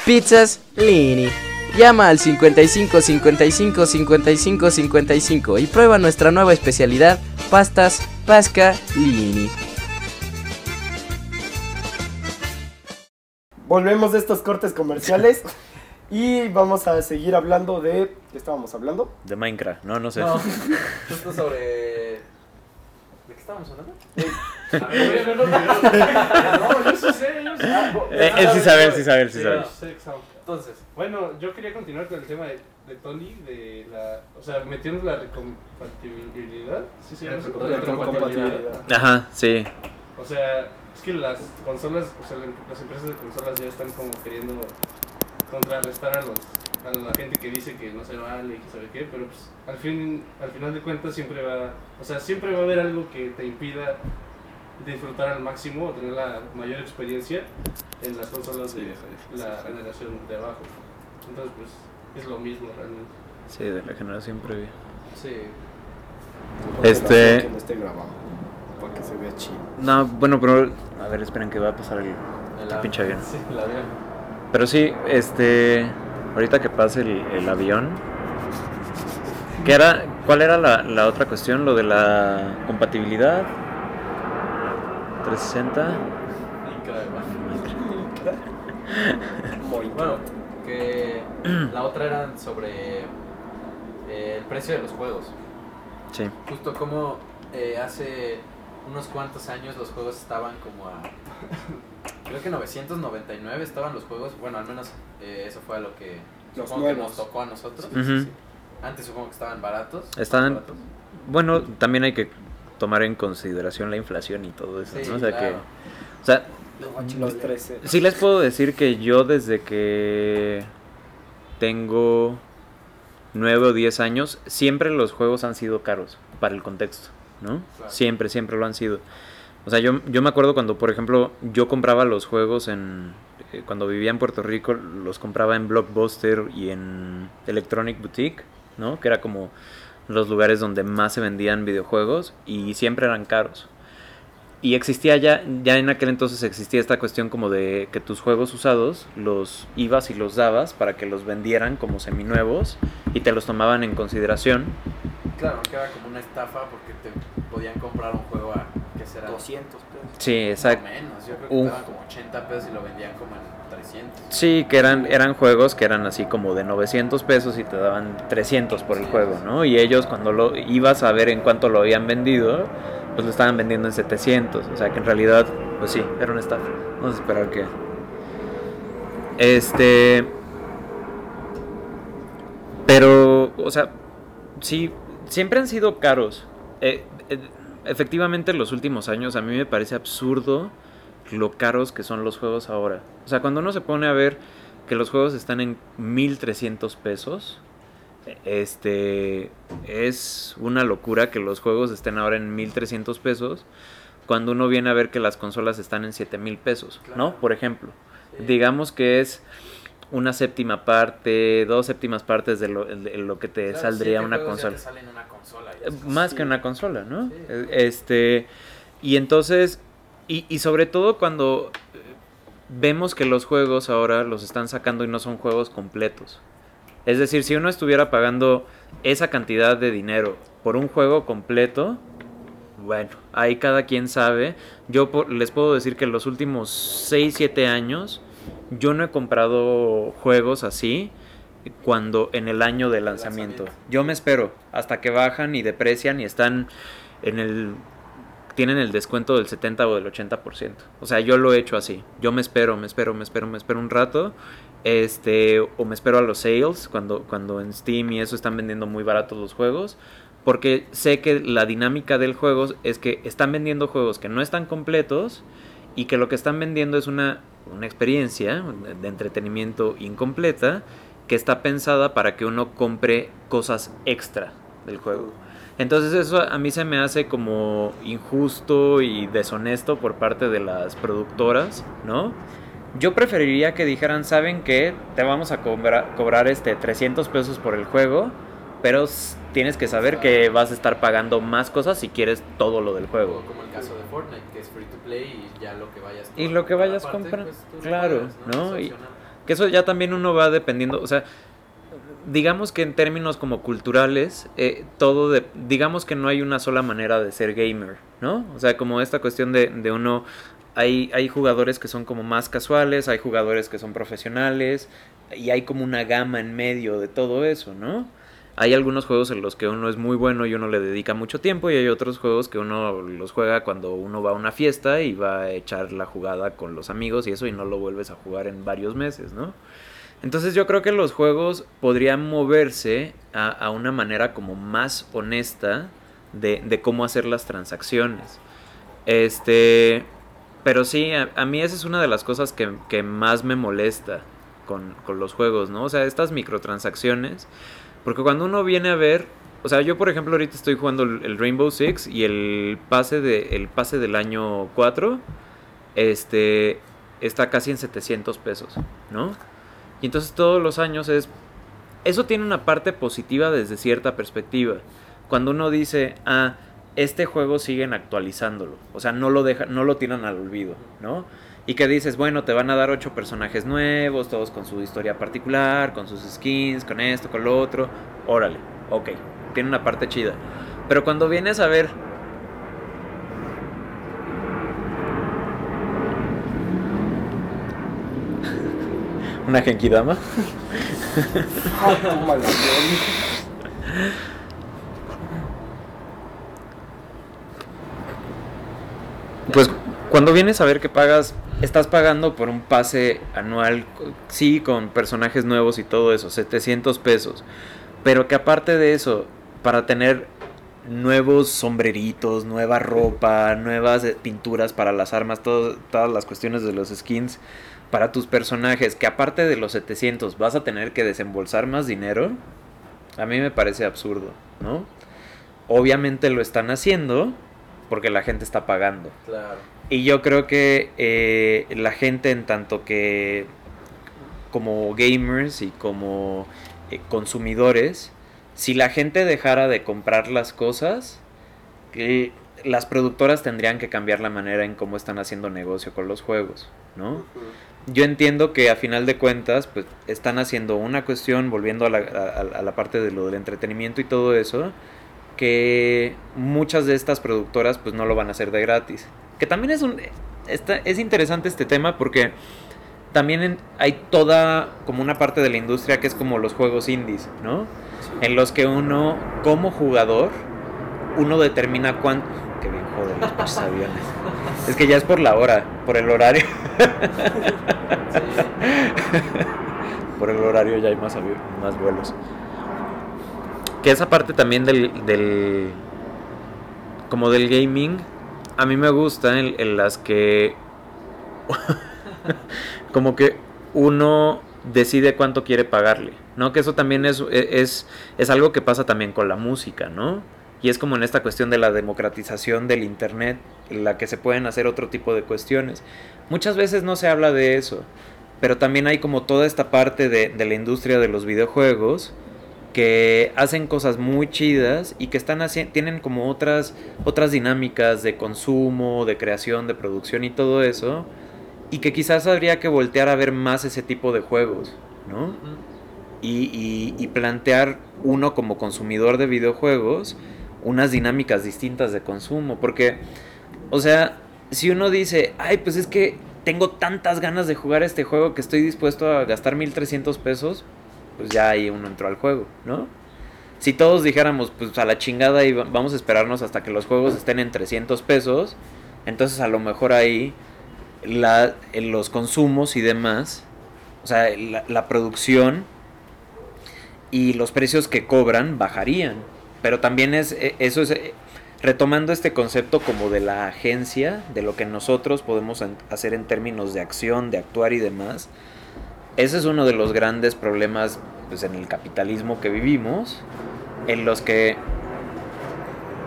Pizzas Lini. Llama al 55 55 55 55 y prueba nuestra nueva especialidad, pastas Pasca Lini. Volvemos de estos cortes comerciales y vamos a seguir hablando de... ¿Qué estábamos hablando? De Minecraft. No, no sé. No, justo sobre... ¿De qué estábamos hablando? A ver, no, yo sí sé, yo sí sé. Él sí sabe, él sí sabe, él sí Sí, sabe. Entonces, Bueno, yo quería continuar con el tema de, de Tony, de la, o sea, metiendo la recompatibilidad, ¿sí se llama eso? Retrocompatibilidad. Ajá, sí. O sea, es que las consolas, o sea, las empresas de consolas ya están como queriendo contrarrestar a los a la gente que dice que no se vale y que sabe qué, pero pues al fin al final de cuentas siempre va, o sea, siempre va a haber algo que te impida disfrutar al máximo o tener la mayor experiencia en las consolas de la generación de abajo. Entonces, pues es lo mismo realmente. Sí, de la generación previa. sí. Este- Que no esté grabado. Para que se vea chido. No, bueno, pero. A ver, esperen que va a pasar el, el av- pinche avión. Sí, el avión. Pero sí, este. Ahorita que pase el, el avión. ¿Qué era, ¿Cuál era la, la otra cuestión? Lo de la compatibilidad. 360. Increíble. Bueno, que la otra era sobre eh, el precio de los juegos. Sí. Justo como eh, hace unos cuantos años los juegos estaban como a... Creo que 999 estaban los juegos. Bueno, al menos eh, eso fue a lo que, Los supongo que nos tocó a nosotros. Antes supongo que estaban baratos. Estaban- baratos. Bueno, también hay que tomar en consideración la inflación y todo eso, Sí, ¿no? O sea claro. que. O sea, Los 13. Sí les puedo decir que yo desde que tengo 9 o 10 años, siempre los juegos han sido caros para el contexto, ¿no? Claro. Siempre, siempre lo han sido. O sea, yo, yo me acuerdo cuando, por ejemplo, yo compraba los juegos en... eh, Cuando vivía en Puerto Rico, los compraba en Blockbuster y en Electronic Boutique, ¿no? Que era como los lugares donde más se vendían videojuegos y siempre eran caros. Y existía ya, ya en aquel entonces existía esta cuestión como de que tus juegos usados los ibas y los dabas para que los vendieran como seminuevos y te los tomaban en consideración. Claro, que era como una estafa porque te podían comprar un juego a, ¿qué será? 200 pesos. Sí, No exacto. menos, yo creo que Uf. estaban como 80 pesos y lo vendían como en 300. Sí, que eran, eran juegos que eran así como de 900 pesos y te daban 300 por el Sí, juego. ¿no? Y ellos cuando lo ibas a ver en cuánto lo habían vendido, pues lo estaban vendiendo en 700. O sea que en realidad, pues sí, era una estafa. Vamos a esperar que... Este... Pero, o sea, sí, siempre han sido caros. Eh, eh, efectivamente, en los últimos años a mí me parece absurdo lo caros que son los juegos ahora. O sea, cuando uno se pone a ver que los juegos están en 1300 pesos, este es una locura que los juegos estén ahora en 1300 pesos cuando uno viene a ver que las consolas están en 7000 pesos, ¿no? Por ejemplo, Sí. digamos que es una séptima parte, dos séptimas partes de lo, de lo que te Claro, saldría una consola. te una Eh. Más Sí. que una consola, ¿no? Eh, Este, y entonces, y, y sobre todo cuando eh, vemos que los juegos ahora los están sacando y no son juegos completos. Es decir, si uno estuviera pagando esa cantidad de dinero por un juego completo, bueno, ahí cada quien sabe. Yo po- les puedo decir que en los últimos 6, 7 años, yo no he comprado juegos así cuando en el año de lanzamiento. Yo me espero hasta que bajan y deprecian y están en el tienen el descuento del 70 o del 80%. O sea, yo lo he hecho así. Yo me espero, me espero, me espero, me espero un rato. Este, o me espero a los sales cuando cuando en Steam y eso están vendiendo muy baratos los juegos, porque sé que la dinámica del juego es que están vendiendo juegos que no están completos y que lo que están vendiendo es una, una experiencia de entretenimiento incompleta que está pensada para que uno compre cosas extra del juego. Entonces eso a mí se me hace como injusto y deshonesto por parte de las productoras, ¿no? Yo preferiría que dijeran, ¿saben qué? Te vamos a cobrar, cobrar este 300 pesos por el juego, pero tienes que saber que vas a estar pagando más cosas si quieres todo lo del juego. como el caso de Fortnite, que es free to play y ya lo que vayas Y lo que vayas comprar, pues, claro, ¿no? Es Y-. Que eso ya también uno va dependiendo, o sea, digamos que en términos como culturales, eh, todo de, digamos que no hay una sola manera de ser gamer, ¿no? O sea, como esta cuestión de, de uno, hay, hay jugadores que son como más casuales, hay jugadores que son profesionales, y hay como una gama en medio de todo eso, ¿no? Hay algunos juegos en los que uno es muy bueno y uno le dedica mucho tiempo y hay otros juegos que uno los juega cuando uno va a una fiesta y va a echar la jugada con los amigos y eso y no lo vuelves a jugar en varios meses, ¿no? Entonces yo creo que los juegos podrían moverse a, a una manera como más honesta de, de cómo hacer las transacciones. Este, pero sí, a, a mí esa es una de las cosas que, que más me molesta con, con los juegos, ¿no? O sea, estas microtransacciones. Porque cuando uno viene a ver, o sea, yo por ejemplo ahorita estoy jugando el, Rainbow Six y el pase, de, el pase del año 4, este, está casi en 700 pesos, ¿no? Y entonces todos los años es... Eso tiene una parte positiva desde cierta perspectiva. Cuando uno dice, ah, este juego siguen actualizándolo. O sea, no lo, deja, no lo tiran al olvido, ¿no? Y que dices, bueno, te van a dar ocho personajes nuevos, todos con su historia particular, con sus skins, con esto, con lo otro. Órale, ok, tiene una parte chida. Pero cuando vienes a ver... Una Genkidama. Pues cuando vienes a ver que pagas, estás pagando por un pase anual, sí, con personajes nuevos y todo eso, 700 pesos. Pero que aparte de eso, para tener nuevos sombreritos, nueva ropa, nuevas pinturas para las armas, todo- todas las cuestiones de los skins para tus personajes, que aparte de los 700 vas a tener que desembolsar más dinero, a mí me parece absurdo, ¿no? Obviamente lo están haciendo porque la gente está pagando. Claro. Y yo creo que eh, la gente en tanto que como gamers y como eh, consumidores, si la gente dejara de comprar las cosas, que las productoras tendrían que cambiar la manera en cómo están haciendo negocio con los juegos, ¿no? Yo entiendo que a final de cuentas, pues están haciendo una cuestión, volviendo a la, a- a la parte de lo del entretenimiento y todo eso, que muchas de estas productoras pues no lo van a hacer de gratis. Que también es un está, es interesante este tema porque también en- hay toda como una parte de la industria que es como los juegos indies, ¿no? En los que uno como jugador uno determina cuánto que bien joder los aviones. Es que ya es por la hora, por el horario. por el horario ya hay más, más vuelos. Que esa parte también del, del. Como del gaming. A mí me gusta en, en las que. como que uno decide cuánto quiere pagarle. ¿No? Que eso también es, es, es algo que pasa también con la música, ¿no? Y es como en esta cuestión de la democratización del Internet, en la que se pueden hacer otro tipo de cuestiones. Muchas veces no se habla de eso, pero también hay como toda esta parte de, de la industria de los videojuegos que hacen cosas muy chidas y que están tienen como otras otras dinámicas de consumo, de creación, de producción y todo eso y que quizás habría que voltear a ver más ese tipo de juegos, ¿no? Y, y- y plantear uno como consumidor de videojuegos unas dinámicas distintas de consumo, porque, o sea, si uno dice, ay, pues es que tengo tantas ganas de jugar este juego que estoy dispuesto a gastar 1300 pesos, pues ya ahí uno entró al juego, ¿no? Si todos dijéramos, pues a la chingada y va- vamos a esperarnos hasta que los juegos estén en 300 pesos, entonces a lo mejor ahí la, en los consumos y demás, o sea, la producción y los precios que cobran bajarían. Pero también es, eh, eso es, eh, retomando este concepto como de la agencia, de lo que nosotros podemos hacer en términos de acción, de actuar y demás, ese es uno de los grandes problemas pues, en el capitalismo que vivimos, en los que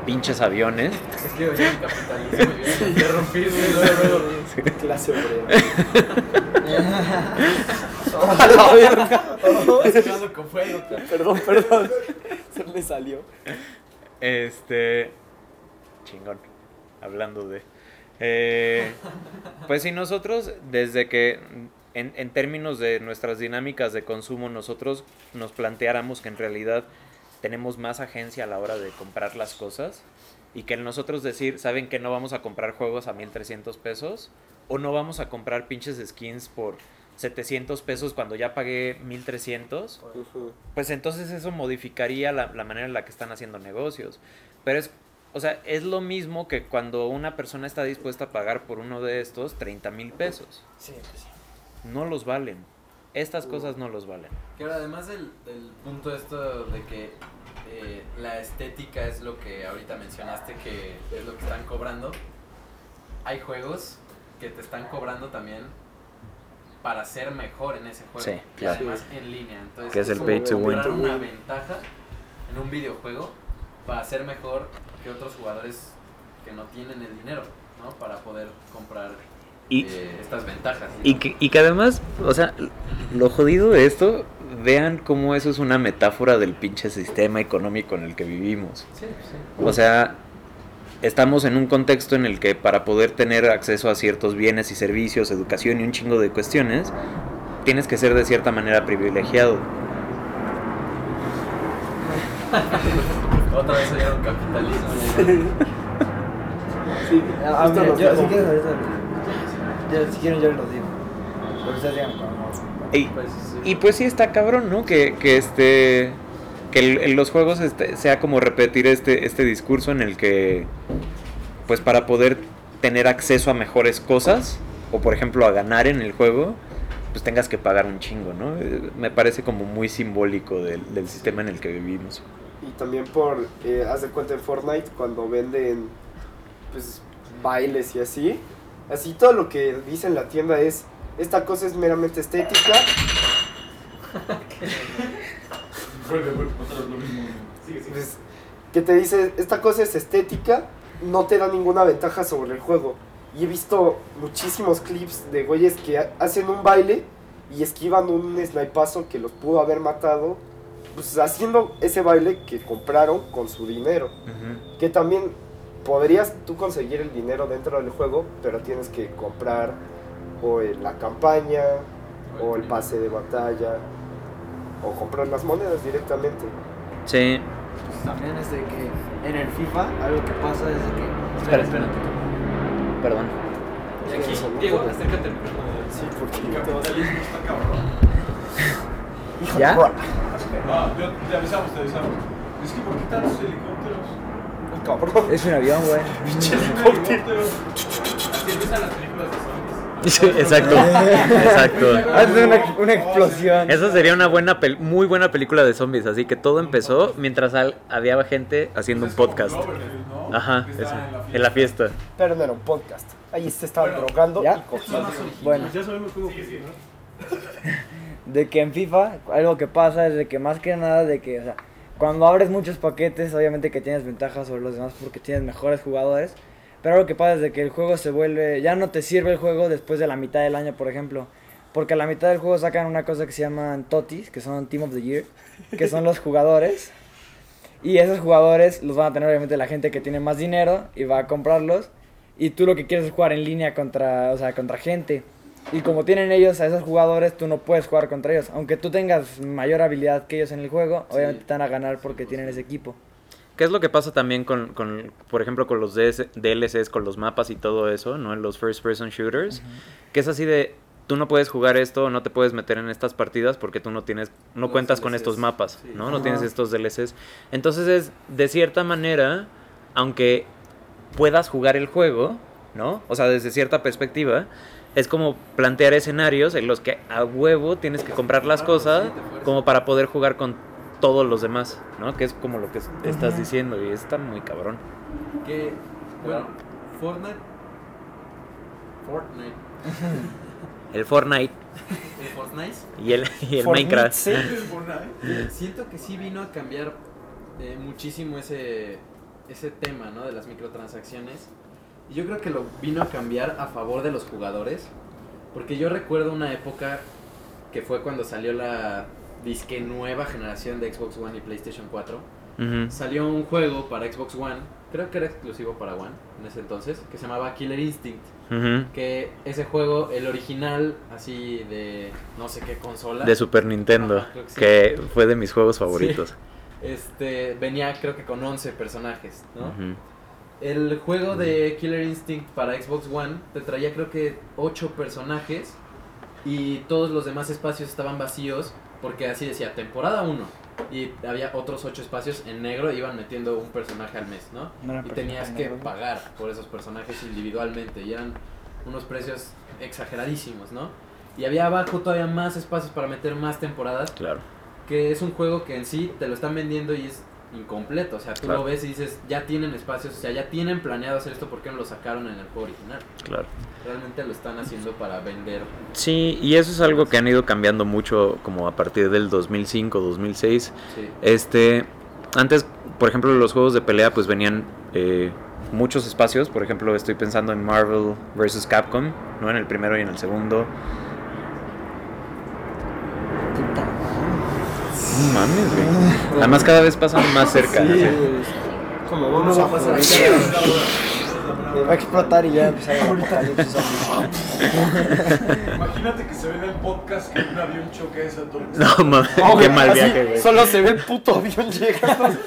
pinches aviones Es que oye, el capitalismo luego. Clase obrera. Cabrón. Perdón, perdón. Se le salió. Este. Chingón. Hablando de. Eh, pues si nosotros, desde que. En, en términos de nuestras dinámicas de consumo, nosotros nos planteáramos que en realidad tenemos más agencia a la hora de comprar las cosas y que nosotros decir, ¿saben que no vamos a comprar juegos a 1300 pesos? O no vamos a comprar pinches skins por 700 pesos cuando ya pagué 1300? pues entonces eso modificaría la, la manera en la que están haciendo negocios. Pero es, o sea, es lo mismo que cuando una persona está dispuesta a pagar por uno de estos 30 mil pesos. Sí, sí. No los valen. Estas cosas no los valen. Que ahora, además del, del punto esto de que eh, la estética es lo que ahorita mencionaste que es lo que están cobrando, hay juegos que te están cobrando también para ser mejor en ese juego. Sí, y además en línea. Entonces, Que es el como pay to win. comprar una ventaja en un videojuego para ser mejor que otros jugadores que no tienen el dinero, ¿no? Para poder comprar Y, eh, estas ventajas. y, que, y que además, o sea, lo jodido de esto, vean cómo eso es una metáfora del pinche sistema económico en el que vivimos. Sí, sí. O sea, estamos en un contexto en el que para poder tener acceso a ciertos bienes y servicios, educación y un chingo de cuestiones, tienes que ser de cierta manera privilegiado. Otra vez oyeron capitalismo. Sí, yo, si quieres ahorita. Si quieren yo los digo. Pero ustedes digan. Y, Pues, sí. y pues sí está cabrón, ¿no? Que, que este que el- en los juegos este, sea como repetir este este discurso en el que pues para poder tener acceso a mejores cosas o por ejemplo a ganar en el juego pues tengas que pagar un chingo, ¿no? Eh, Me parece como muy simbólico del, del sistema en el que vivimos. Y también por, eh, haz de cuenta en Fortnite, cuando venden pues bailes y así, así todo lo que dice en la tienda es, esta cosa es meramente estética, pues, que te dice, esta cosa es estética, no te da ninguna ventaja sobre el juego. Y he visto muchísimos clips de güeyes que ha- hacen un baile y esquivan un snipazo que los pudo haber matado, pues haciendo ese baile que compraron con su dinero. Que también podrías tú conseguir el dinero dentro del juego, pero tienes que comprar o en la campaña, o el pase de batalla, o comprar las monedas directamente. Sí. Pues también es de que en el FIFA algo que pasa es de que. Espera, espera. Perdón. Y aquí, Diego, acércate al micrófono. Sí, porque El capitalismo está cabrón. ¿Ya? No, yo, te avisamos, te avisamos. Es que ¿por qué tantos helicópteros? cabrón. Es un avión, güey. Helicópteros. Así empiezan las películas de. Sí, exacto. Exacto. Hace una, una explosión. Esa sería una buena pel- muy buena película de zombies, así que todo empezó mientras al- había gente haciendo un Es como podcast. Ajá, eso, en la fiesta. Pero no era un podcast. Ahí se estaban Bueno, drogando ¿ya? y cogiendo. Bueno, Ya sabemos cómo funciona. de que en FIFA algo que pasa es de que más que nada de que, o sea, cuando abres muchos paquetes, obviamente que tienes ventajas sobre los demás porque tienes mejores jugadores. Pero lo que pasa es de que el juego se vuelve, ya no te sirve el juego después de la mitad del año, por ejemplo. Porque a la mitad del juego sacan una cosa que se llaman TOTIs, que son Team of the Year, que son los jugadores. Y esos jugadores los van a tener obviamente la gente que tiene más dinero y va a comprarlos. Y tú lo que quieres es jugar en línea contra, o sea, contra gente. Y como tienen ellos a esos jugadores, tú no puedes jugar contra ellos. Aunque tú tengas mayor habilidad que ellos en el juego, obviamente te van a ganar porque tienen ese equipo. ¿Qué es lo que pasa también con, con, por ejemplo, con los DS DLCs, con los mapas y todo eso, ¿no? En los first person shooters. Que es así de, tú no puedes jugar esto, no te puedes meter en estas partidas porque tú no tienes, no Los cuentas con estos mapas, sí. ¿no? No tienes estos DLCs. Entonces es, de cierta manera, aunque puedas jugar el juego, ¿no? O sea, desde cierta perspectiva, es como plantear escenarios en los que a huevo tienes que comprar las cosas como para poder jugar con todos los demás, ¿no? Que es como lo que es- estás diciendo y está muy cabrón. Que, bueno, Fortnite. Fortnite. El Fortnite ¿El Fortnite? y el, y el Fortnite, Minecraft. sí. Siento que sí vino a cambiar eh, muchísimo ese, ese tema, ¿no? De las microtransacciones. Y yo creo que lo vino a cambiar a favor de los jugadores. Porque yo recuerdo una época que fue cuando salió la disque nueva generación de Xbox One y PlayStation 4. Ujú. Salió un juego para Xbox One, creo que era exclusivo para One en ese entonces, que se llamaba Killer Instinct. Que ese juego, el original, así de no sé qué consola. De Super Nintendo, que sí. que fue de mis juegos favoritos. Este, venía creo que con 11 personajes, ¿no? El juego de Killer Instinct para Xbox One te traía creo que 8 personajes y todos los demás espacios estaban vacíos porque así decía temporada 1 y había otros 8 espacios en negro iban metiendo un personaje al mes, ¿no? Y tenías que pagar por esos personajes individualmente y eran unos precios exageradísimos, ¿no? Y había abajo todavía más espacios para meter más temporadas Claro. que es un juego que en sí te lo están vendiendo y es incompleto. O sea, tú Claro. lo ves y dices, ya tienen espacios, o sea, ya tienen planeado hacer esto, ¿por qué no lo sacaron en el juego original? Claro. Realmente lo están haciendo para vender. Sí, y eso es algo que han ido cambiando mucho como a partir del 2005, 2006. Sí. Este, antes, por ejemplo, los juegos de pelea pues venían eh, muchos espacios. Por ejemplo, estoy pensando en Marvel vs. Capcom, ¿no? En el primero y en el segundo. No mames, güey. Además cada vez pasan más cerca. Sí, güey. Como vamos a jugar. Va a explotar y ya empezar el apocalipsis zombie. Imagínate que se ve en el podcast que un avión choque esa torre. No mames, No, qué mal viaje, güey. Solo se ve el puto avión llegando.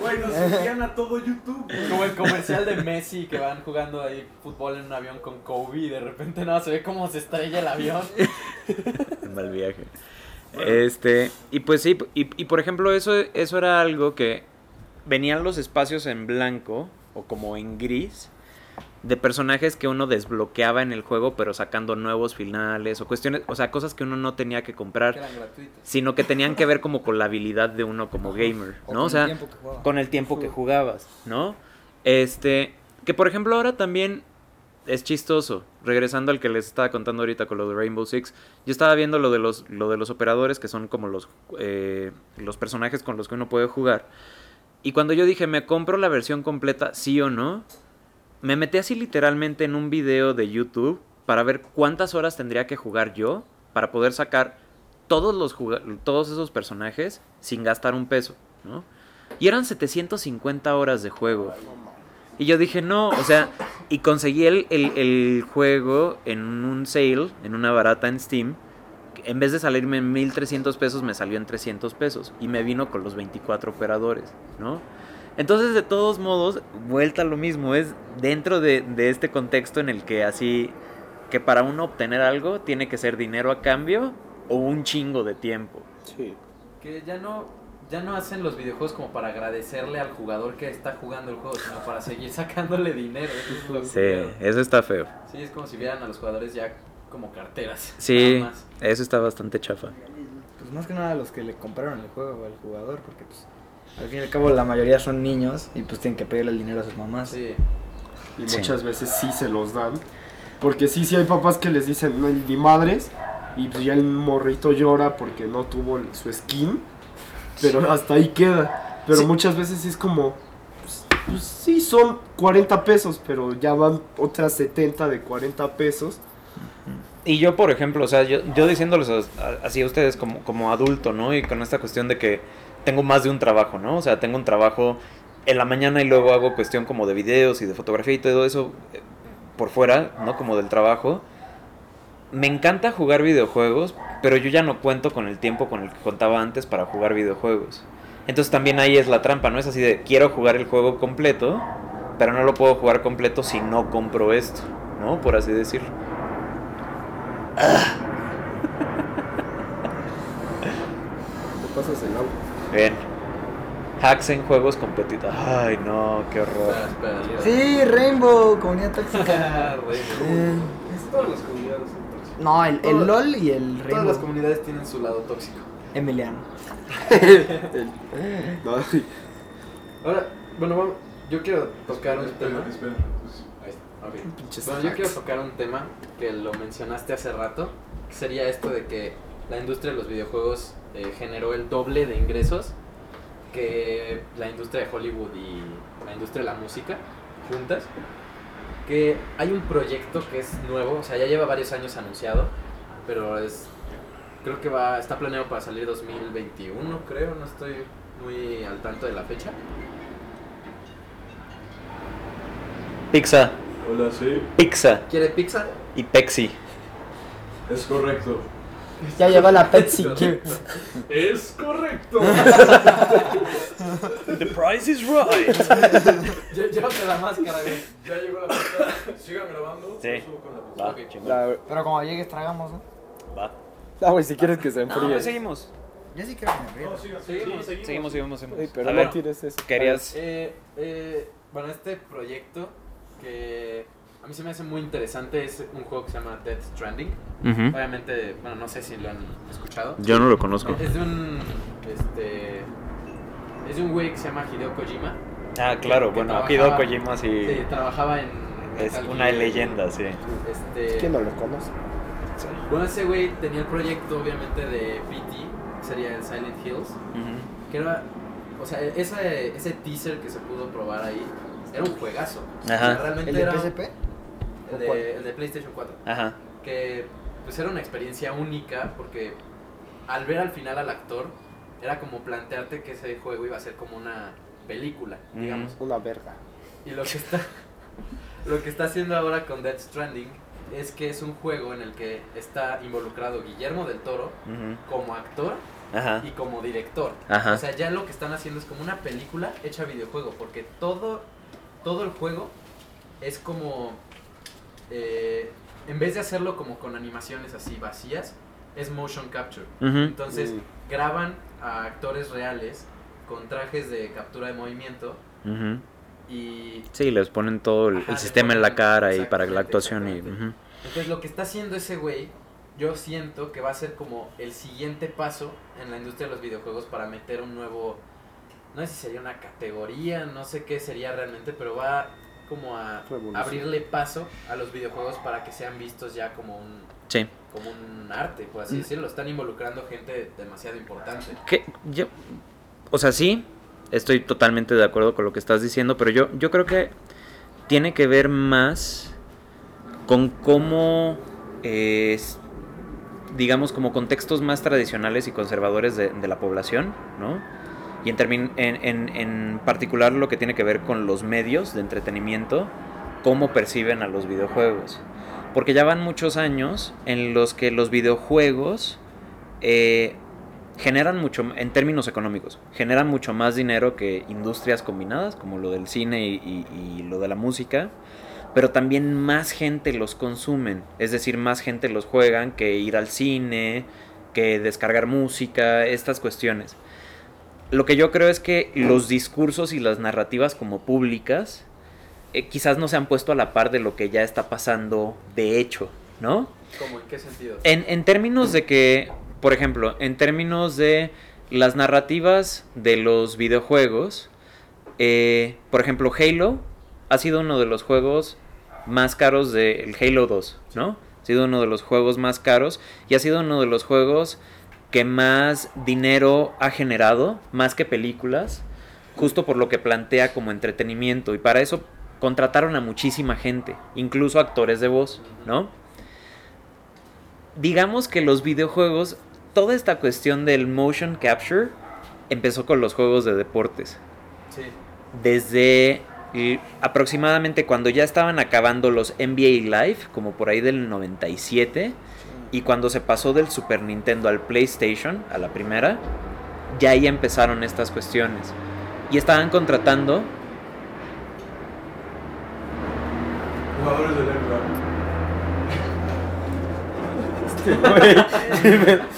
Güey, nos envían a todo YouTube. Como el comercial de Messi que van jugando ahí fútbol en un avión con Kobe y de repente no, se ve como se estrella el avión. Qué mal viaje. Este, y pues sí, y, y por ejemplo, eso, eso era algo que venían los espacios en blanco o como en gris de personajes que uno desbloqueaba en el juego, pero sacando nuevos finales o cuestiones, o sea, cosas que uno no tenía que Que comprar, gratuitos. sino que tenían que ver como con la habilidad de uno como gamer, O ¿no? con O sea, el que con el tiempo que jugabas, ¿no? Este, que por ejemplo ahora también es chistoso, regresando al que les estaba contando ahorita con lo de Rainbow Six, yo estaba viendo lo de los, lo de los operadores, que son como los, eh, los personajes con los que uno puede jugar, y cuando yo dije, ¿me compro la versión completa, sí o no? Me metí así literalmente en un video de YouTube para ver cuántas horas tendría que jugar yo para poder sacar todos, los todos esos personajes sin gastar un peso, ¿no? Y eran 750 horas de juego. Y yo dije, no, o sea, y conseguí el, el, el juego en un sale, en una barata en Steam. En vez de salirme en 1300 pesos, me salió en 300 pesos. Y me vino con los 24 operadores, ¿no? Entonces, de todos modos, vuelta a lo mismo. Es dentro de, de este contexto en el que así, que para uno obtener algo tiene que ser dinero a cambio o un chingo de tiempo. Sí. Que ya no, ya no hacen los videojuegos como para agradecerle al jugador que está jugando el juego, sino para seguir sacándole dinero. Eso es lo Sí, eso está feo. Sí, es como si vieran a los jugadores ya como carteras. Sí, eso está bastante chafa. Pues más que nada los que le compraron el juego al jugador, porque pues al fin y al cabo la mayoría son niños y pues tienen que pedirle el dinero a sus mamás. Sí. Y Sí. muchas veces sí se los dan. Porque sí, sí hay papás que les dicen, no, ni madres. Y pues ya el morrito llora porque no tuvo su skin. Pero hasta ahí queda. Pero Sí. muchas veces es como, pues, pues sí son 40 pesos, pero ya van otras 70 de 40 pesos. Y yo, por ejemplo, o sea, yo, yo diciéndoles así a ustedes como, como adulto, ¿no? Y con esta cuestión de que tengo más de un trabajo, ¿no? O sea, tengo un trabajo en la mañana y luego hago cuestión como de videos y de fotografía y todo eso eh, por fuera, ¿no? Como del trabajo. Me encanta jugar videojuegos, pero yo ya no cuento con el tiempo con el que contaba antes para jugar videojuegos. Entonces también ahí es la trampa, ¿no? Es así de quiero jugar el juego completo, pero no lo puedo jugar completo si no compro esto, ¿no? Por así decirlo. Te pasas el agua. Bien. Hacks en juegos competitivos. Ay, no, qué horror. Espera, espera. Sí, Rainbow, comunidad tóxica. Eh, comunidades son tóxicas. No, el, el LOL y el Todas las Rainbow. comunidades tienen su lado tóxico. Emiliano. No, Ahora, bueno, vamos, yo quiero tocar un Espera, tema. espera. pues, Ahí está, ok. Pinches Bueno, yo quiero tocar un tema que lo mencionaste hace rato, que sería esto de que la industria de los videojuegos eh, generó el doble de ingresos que la industria de Hollywood y la industria de la música juntas. Que hay un proyecto que es nuevo, o sea, ya lleva varios años anunciado, pero es creo que va está planeado para salir 2021, creo, no estoy muy al tanto de la fecha. Pizza, Hola, sí. pizza ¿Quiere Pixar? y Pepsi. Es correcto. Ya lleva la Pepsi. Es correcto. The price is right. Llévate la máscara, güey. ya llegó la pista. Sigan grabando. Sí. Va, Pero como llegues, tragamos, ¿no? Va. Ah, güey, si quieres que se No, enfríe. pues seguimos. Yo sí creo que me No, Seguimos. sí, Seguimos, seguimos, seguimos. Ey, pero A no ver, tires eso. querías... Eh, eh, bueno, este proyecto que a mí se me hace muy interesante es un juego que se llama Death Stranding. Obviamente, bueno, no sé si lo han escuchado. Yo no lo conozco. Es de un, este, es de un güey que se llama Hideo Kojima. Ah, claro, que bueno, Hideo Kojima sí Sí, trabajaba en es una leyenda, sí. Este, ¿Quién no lo conoce? bueno, ese güey tenía el proyecto, obviamente, de PT, sería el Silent Hills. Que era, o sea, ese, ese teaser que se pudo probar ahí era un juegazo. O sea, Ajá. realmente ¿El de era PSP? El de, el de PlayStation 4. Ajá. Que pues era una experiencia única porque al ver al final al actor era como plantearte que ese juego iba a ser como una película, digamos. Una verga. Y lo que está lo que está haciendo ahora con Death Stranding es que es un juego en el que está involucrado Guillermo del Toro como actor Ajá. y como director. Ajá. O sea, ya lo que están haciendo es como una película hecha videojuego, porque todo, todo el juego es como, eh, en vez de hacerlo como con animaciones así vacías, es motion capture. Entonces Mm. graban a actores reales con trajes de captura de movimiento y Sí, les ponen todo el, Ajá, el le sistema en la cara y para la actuación y... entonces lo que está haciendo ese güey, yo siento que va a ser como el siguiente paso en la industria de los videojuegos para meter un nuevo, no sé si sería una categoría, no sé qué sería realmente, pero va como a Revolución. abrirle paso a los videojuegos para que sean vistos ya como un, Sí. como un arte, por así Mm. decirlo. Están involucrando gente demasiado importante. Que yo, o sea, sí, estoy totalmente de acuerdo con lo que estás diciendo, pero yo, yo creo que tiene que ver más con cómo, eh, es, digamos, como contextos más tradicionales y conservadores de, de la población, ¿no? En, particular lo que tiene que ver con los medios de entretenimiento, cómo perciben a los videojuegos. Porque ya van muchos años en los que los videojuegos eh, generan mucho, en términos económicos, generan mucho más dinero que industrias combinadas, como lo del cine y, y- y lo de la música, pero también más gente los consumen, es decir, más gente los juegan que ir al cine, que descargar música, estas cuestiones. Lo que yo creo es que los discursos y las narrativas como públicas eh, quizás no se han puesto a la par de lo que ya está pasando de hecho, ¿no? ¿Cómo? ¿En qué sentido? En, en términos de que, por ejemplo, en términos de las narrativas de los videojuegos, eh, por ejemplo, Halo ha sido uno de los juegos más caros del Halo 2, ¿no? Ha sido uno de los juegos más caros y ha sido uno de los juegos que más dinero ha generado, más que películas, justo por lo que plantea como entretenimiento. Y para eso contrataron a muchísima gente, incluso actores de voz, ¿no? digamos que los videojuegos, toda esta cuestión del motion capture empezó con los juegos de deportes. Sí. Desde aproximadamente cuando ya estaban acabando los NBA Live, como por ahí del 97, y cuando se pasó del Super Nintendo al PlayStation, a la primera, ya ahí empezaron estas cuestiones. Y estaban contratando Jugadores del NBA.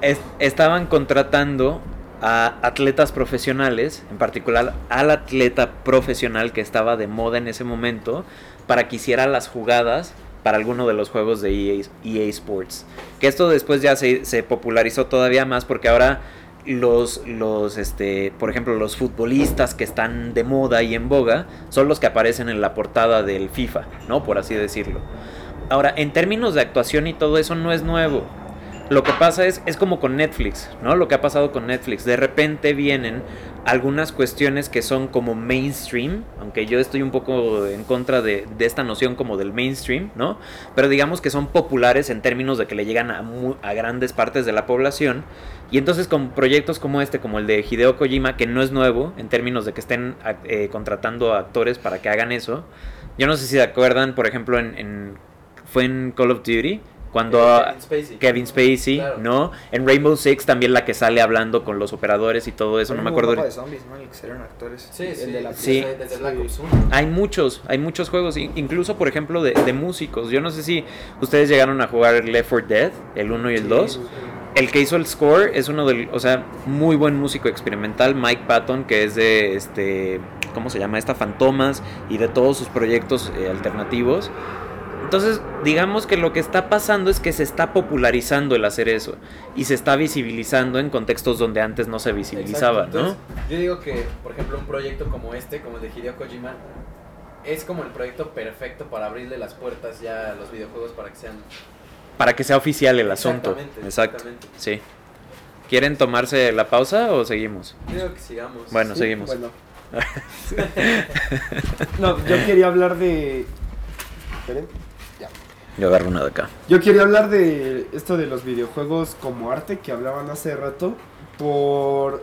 es- estaban contratando a atletas profesionales, en particular al atleta profesional que estaba de moda en ese momento, para que hiciera las jugadas para alguno de los juegos de EA, EA Sports. Que esto después ya se, se popularizó todavía más porque ahora los, los, este, por ejemplo, los futbolistas que están de moda y en boga son los que aparecen en la portada del FIFA, ¿no? Por así decirlo. Ahora, en términos de actuación y todo eso no es nuevo. Lo que pasa es, es como con Netflix, ¿no? Lo que ha pasado con Netflix. De repente vienen algunas cuestiones que son como mainstream, aunque yo estoy un poco en contra de, esta noción como del mainstream, ¿no? Pero digamos que son populares en términos de que le llegan a, a grandes partes de la población. Y entonces con proyectos como este, como el de Hideo Kojima, que no es nuevo en términos de que estén eh, contratando a actores para que hagan eso. Yo no sé si se acuerdan, por ejemplo, en- fue en Call of Duty, cuando... Eh, Kevin Spacey. Kevin Spacey, Claro. ¿no? En Rainbow Six también la que sale hablando con los operadores y todo eso, no me acuerdo. de zombies, ¿no? El que salieron actores. Sí, el de la Sí. Desde, desde Black Sí. Ops 1. Hay muchos, hay muchos juegos, in- incluso por ejemplo de, de músicos. Yo no sé si ustedes llegaron a jugar Left 4 Dead, el 1 y el 2. El que hizo el score es uno del, o sea, muy buen músico experimental, Mike Patton, que es de este, ¿cómo se llama? Esta Fantomas y de todos sus proyectos eh, alternativos. Entonces, digamos que lo que está pasando es que se está popularizando el hacer eso y se está visibilizando en contextos donde antes no se visibilizaba, ¿no? Yo digo que, por ejemplo, un proyecto como este, como el de Hideo Kojima, es como el proyecto perfecto para abrirle las puertas ya a los videojuegos para que sean... Para que sea oficial el asunto. Exactamente, Exacto. Sí. ¿Quieren tomarse la pausa o seguimos? Yo digo que sigamos. Bueno, Sí, seguimos. Bueno. no, yo quería hablar de. Esperen. Yo agarro una de acá. Yo quería hablar de esto de los videojuegos como arte que hablaban hace rato. Por.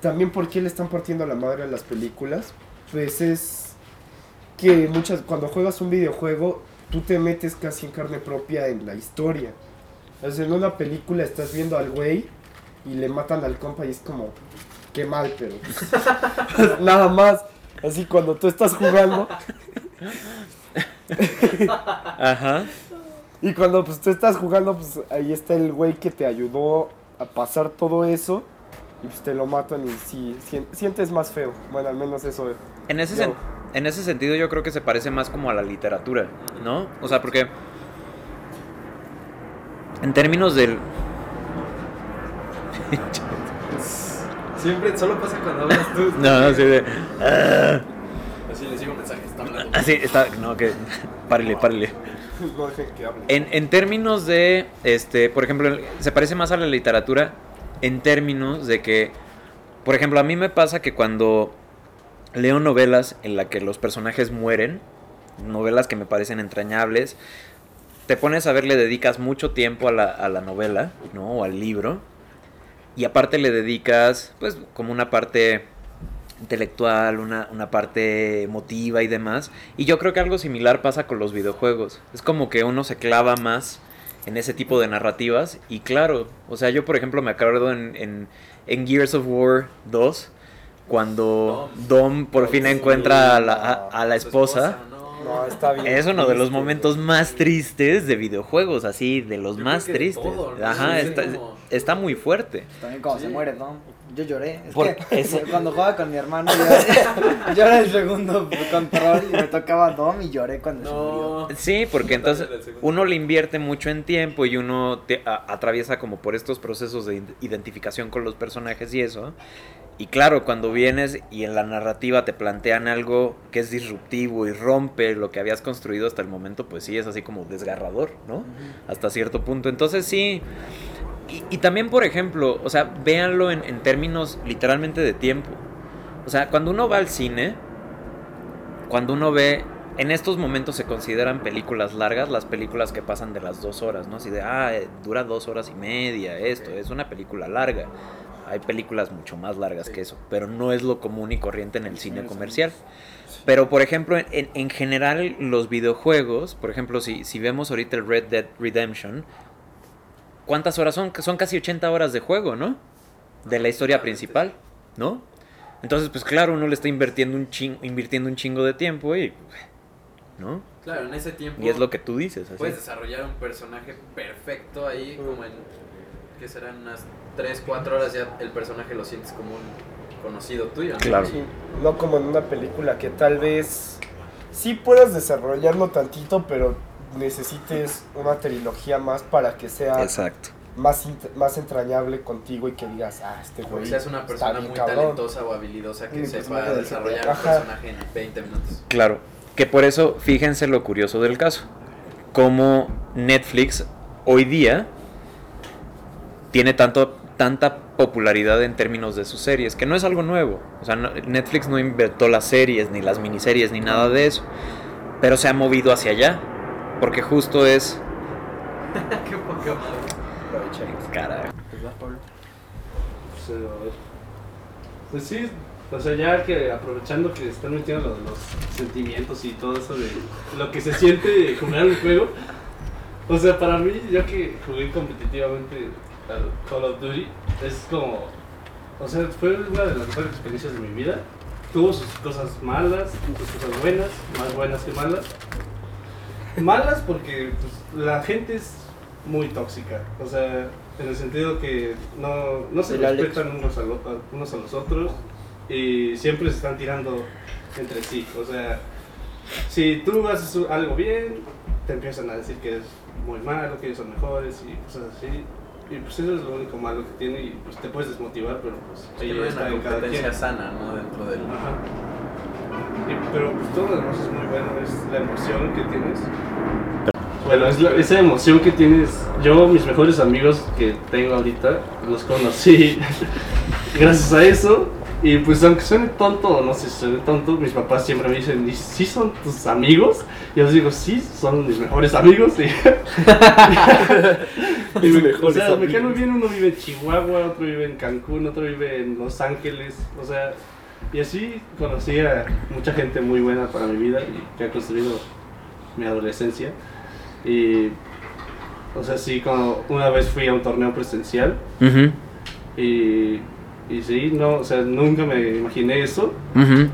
también por qué le están partiendo la madre a las películas. Pues es. Que muchas. Cuando juegas un videojuego, tú te metes casi en carne propia en la historia. O sea, en una película estás viendo al güey y le matan al compa y es como. Qué mal, pero. pues, nada más. Así cuando tú estás jugando. Ajá. Y cuando pues tú estás jugando, pues ahí está el güey que te ayudó a pasar todo eso. Y pues te lo matan y sí, sien- sientes más feo. Bueno, al menos eso. En ese, sen- en ese sentido yo creo que se parece más como a la literatura, ¿no? O sea, porque en términos del... Siempre, solo pasa cuando hablas tú. No, no, sí, de... Así les digo mensajes, hablando. Así, está... No, que... Párele, párele. En, en términos de, este, por ejemplo, se parece más a la literatura en términos de que, por ejemplo, a mí me pasa que cuando leo novelas en las que los personajes mueren, novelas que me parecen entrañables, te pones a ver, le dedicas mucho tiempo a la, a la novela, ¿no? O al libro. Y aparte le dedicas, pues, como una parte intelectual, una, una parte emotiva y demás. Y yo creo que algo similar pasa con los videojuegos. Es como que uno se clava más en ese tipo de narrativas. Y claro, o sea, yo por ejemplo me acuerdo en, en, en Gears of War 2, cuando Dom por fin encuentra a la, a, a la esposa. No. No, está bien. Es uno de los momentos más tristes de videojuegos, así, de los Yo más tristes. todo, ¿no? Ajá, Sí, está, como- está muy fuerte. También cuando Sí. se muere, ¿no? Yo lloré. Es Por que eso- cuando jugaba con mi hermano, yo, yo era el segundo control y me tocaba Dom y lloré cuando se murió. Sí, porque entonces uno le invierte mucho en tiempo y uno te- a- atraviesa como por estos procesos de id- identificación con los personajes y eso. Y claro, cuando vienes y en la narrativa te plantean algo que es disruptivo y rompe lo que habías construido hasta el momento, pues sí, es así como desgarrador, ¿no? Hasta cierto punto. Entonces sí. Y, y también, por ejemplo, o sea, véanlo en, en términos literalmente de tiempo. O sea, cuando uno va al cine, cuando uno ve en estos momentos se consideran películas largas las películas que pasan de las dos horas, ¿no? Así de, ah, eh, dura dos horas y media, esto, es una película larga. Hay películas mucho más largas que eso, pero no es lo común y corriente en el cine comercial. Pero, por ejemplo, en, en general, los videojuegos, por ejemplo, si, si vemos ahorita el Red Dead Redemption, ¿cuántas horas son? Son casi 80 horas de juego, ¿no? De la historia principal, ¿no? Entonces, pues claro, uno le está invirtiendo un, chin- invirtiendo un chingo de tiempo y... ¿No? Claro, en ese tiempo Y es lo que tú dices. así. puedes desarrollar un personaje perfecto ahí, como en, que serán unas 3, 4 horas ya el personaje lo sientes como un conocido tuyo. ¿no? Claro. Sí, no como en una película que tal vez sí puedas desarrollarlo tantito, pero necesites una trilogía más para que sea Exacto. más, más entrañable contigo y que digas, ah, este O güey que seas una está persona muy cabrón". talentosa o habilidosa que sepa personaje desarrollar un personaje en 20 minutos. Claro. Que por eso, fíjense lo curioso del caso. Como Netflix hoy día tiene tanto, tanta popularidad en términos de sus series, que no es algo nuevo. O sea, no- Netflix no inventó las series, ni las miniseries, ni nada de eso. Pero se ha movido hacia allá. Porque justo es... Qué poca madre. Carajo. Pues, eh, pues sí, o sea, ya que aprovechando que están metiendo los sentimientos y todo eso de lo que se siente jugar un juego. O sea, para mí, yo que jugué competitivamente Call of Duty, es como. O sea, fue una de las mejores experiencias de mi vida. Tuvo sus cosas malas, sus cosas buenas, más buenas que malas. Malas porque pues, la gente es muy tóxica. O sea, en el sentido que no, no se respetan unos a, lo- a- unos a los otros y siempre se están tirando entre sí. O sea, si tú haces algo bien, te empiezan a decir que es muy malo, que ellos son mejores y cosas así. Y pues eso es lo único malo que tiene y pues te puedes desmotivar, pero pues ahí hay está en cada competencia quien. sana, ¿no? Dentro del... Ajá. Y- pero pues todo lo demás es muy bueno, es la emoción que tienes. Bueno, es la- esa emoción que tienes. Yo, mis mejores amigos que tengo ahorita, los conocí gracias a eso. Y pues aunque suene tonto o no sé si suene tonto, mis papás siempre me dicen, ¿y si son tus amigos? Y yo les digo, sí, son mis mejores amigos. Y, y o mejores sea, me cae muy bien, uno vive en Chihuahua, otro vive en Cancún, otro vive en Los Ángeles. O sea, y así conocí a mucha gente muy buena para mi vida y que ha construido mi adolescencia. Y, o sea, sí, cuando una vez fui a un torneo presencial Ujú, y, y sí, no, o sea, nunca me imaginé eso. ujú.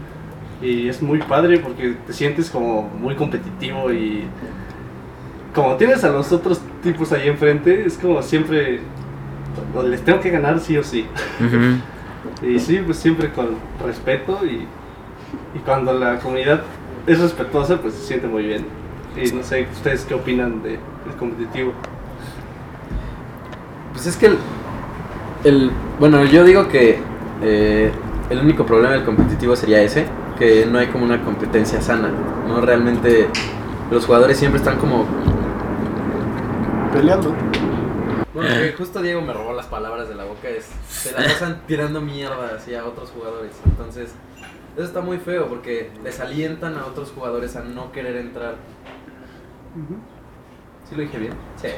Y es muy padre porque te sientes como muy competitivo y como tienes a los otros tipos ahí enfrente, es como siempre, les tengo que ganar sí o sí. Y sí, pues siempre con respeto y, y cuando la comunidad es respetuosa, pues se siente muy bien. Y no sé, ¿ustedes qué opinan de- del competitivo? Pues es que el, el- bueno, yo digo que eh, el único problema del competitivo sería ese, que no hay como una competencia sana, ¿no? Realmente los jugadores siempre están como... Peleando. Bueno, que justo Diego me robó las palabras de la boca, es, se la pasan tirando mierda así a otros jugadores, entonces eso está muy feo porque les alientan a otros jugadores a no querer entrar. ¿Sí lo dije bien? Sí.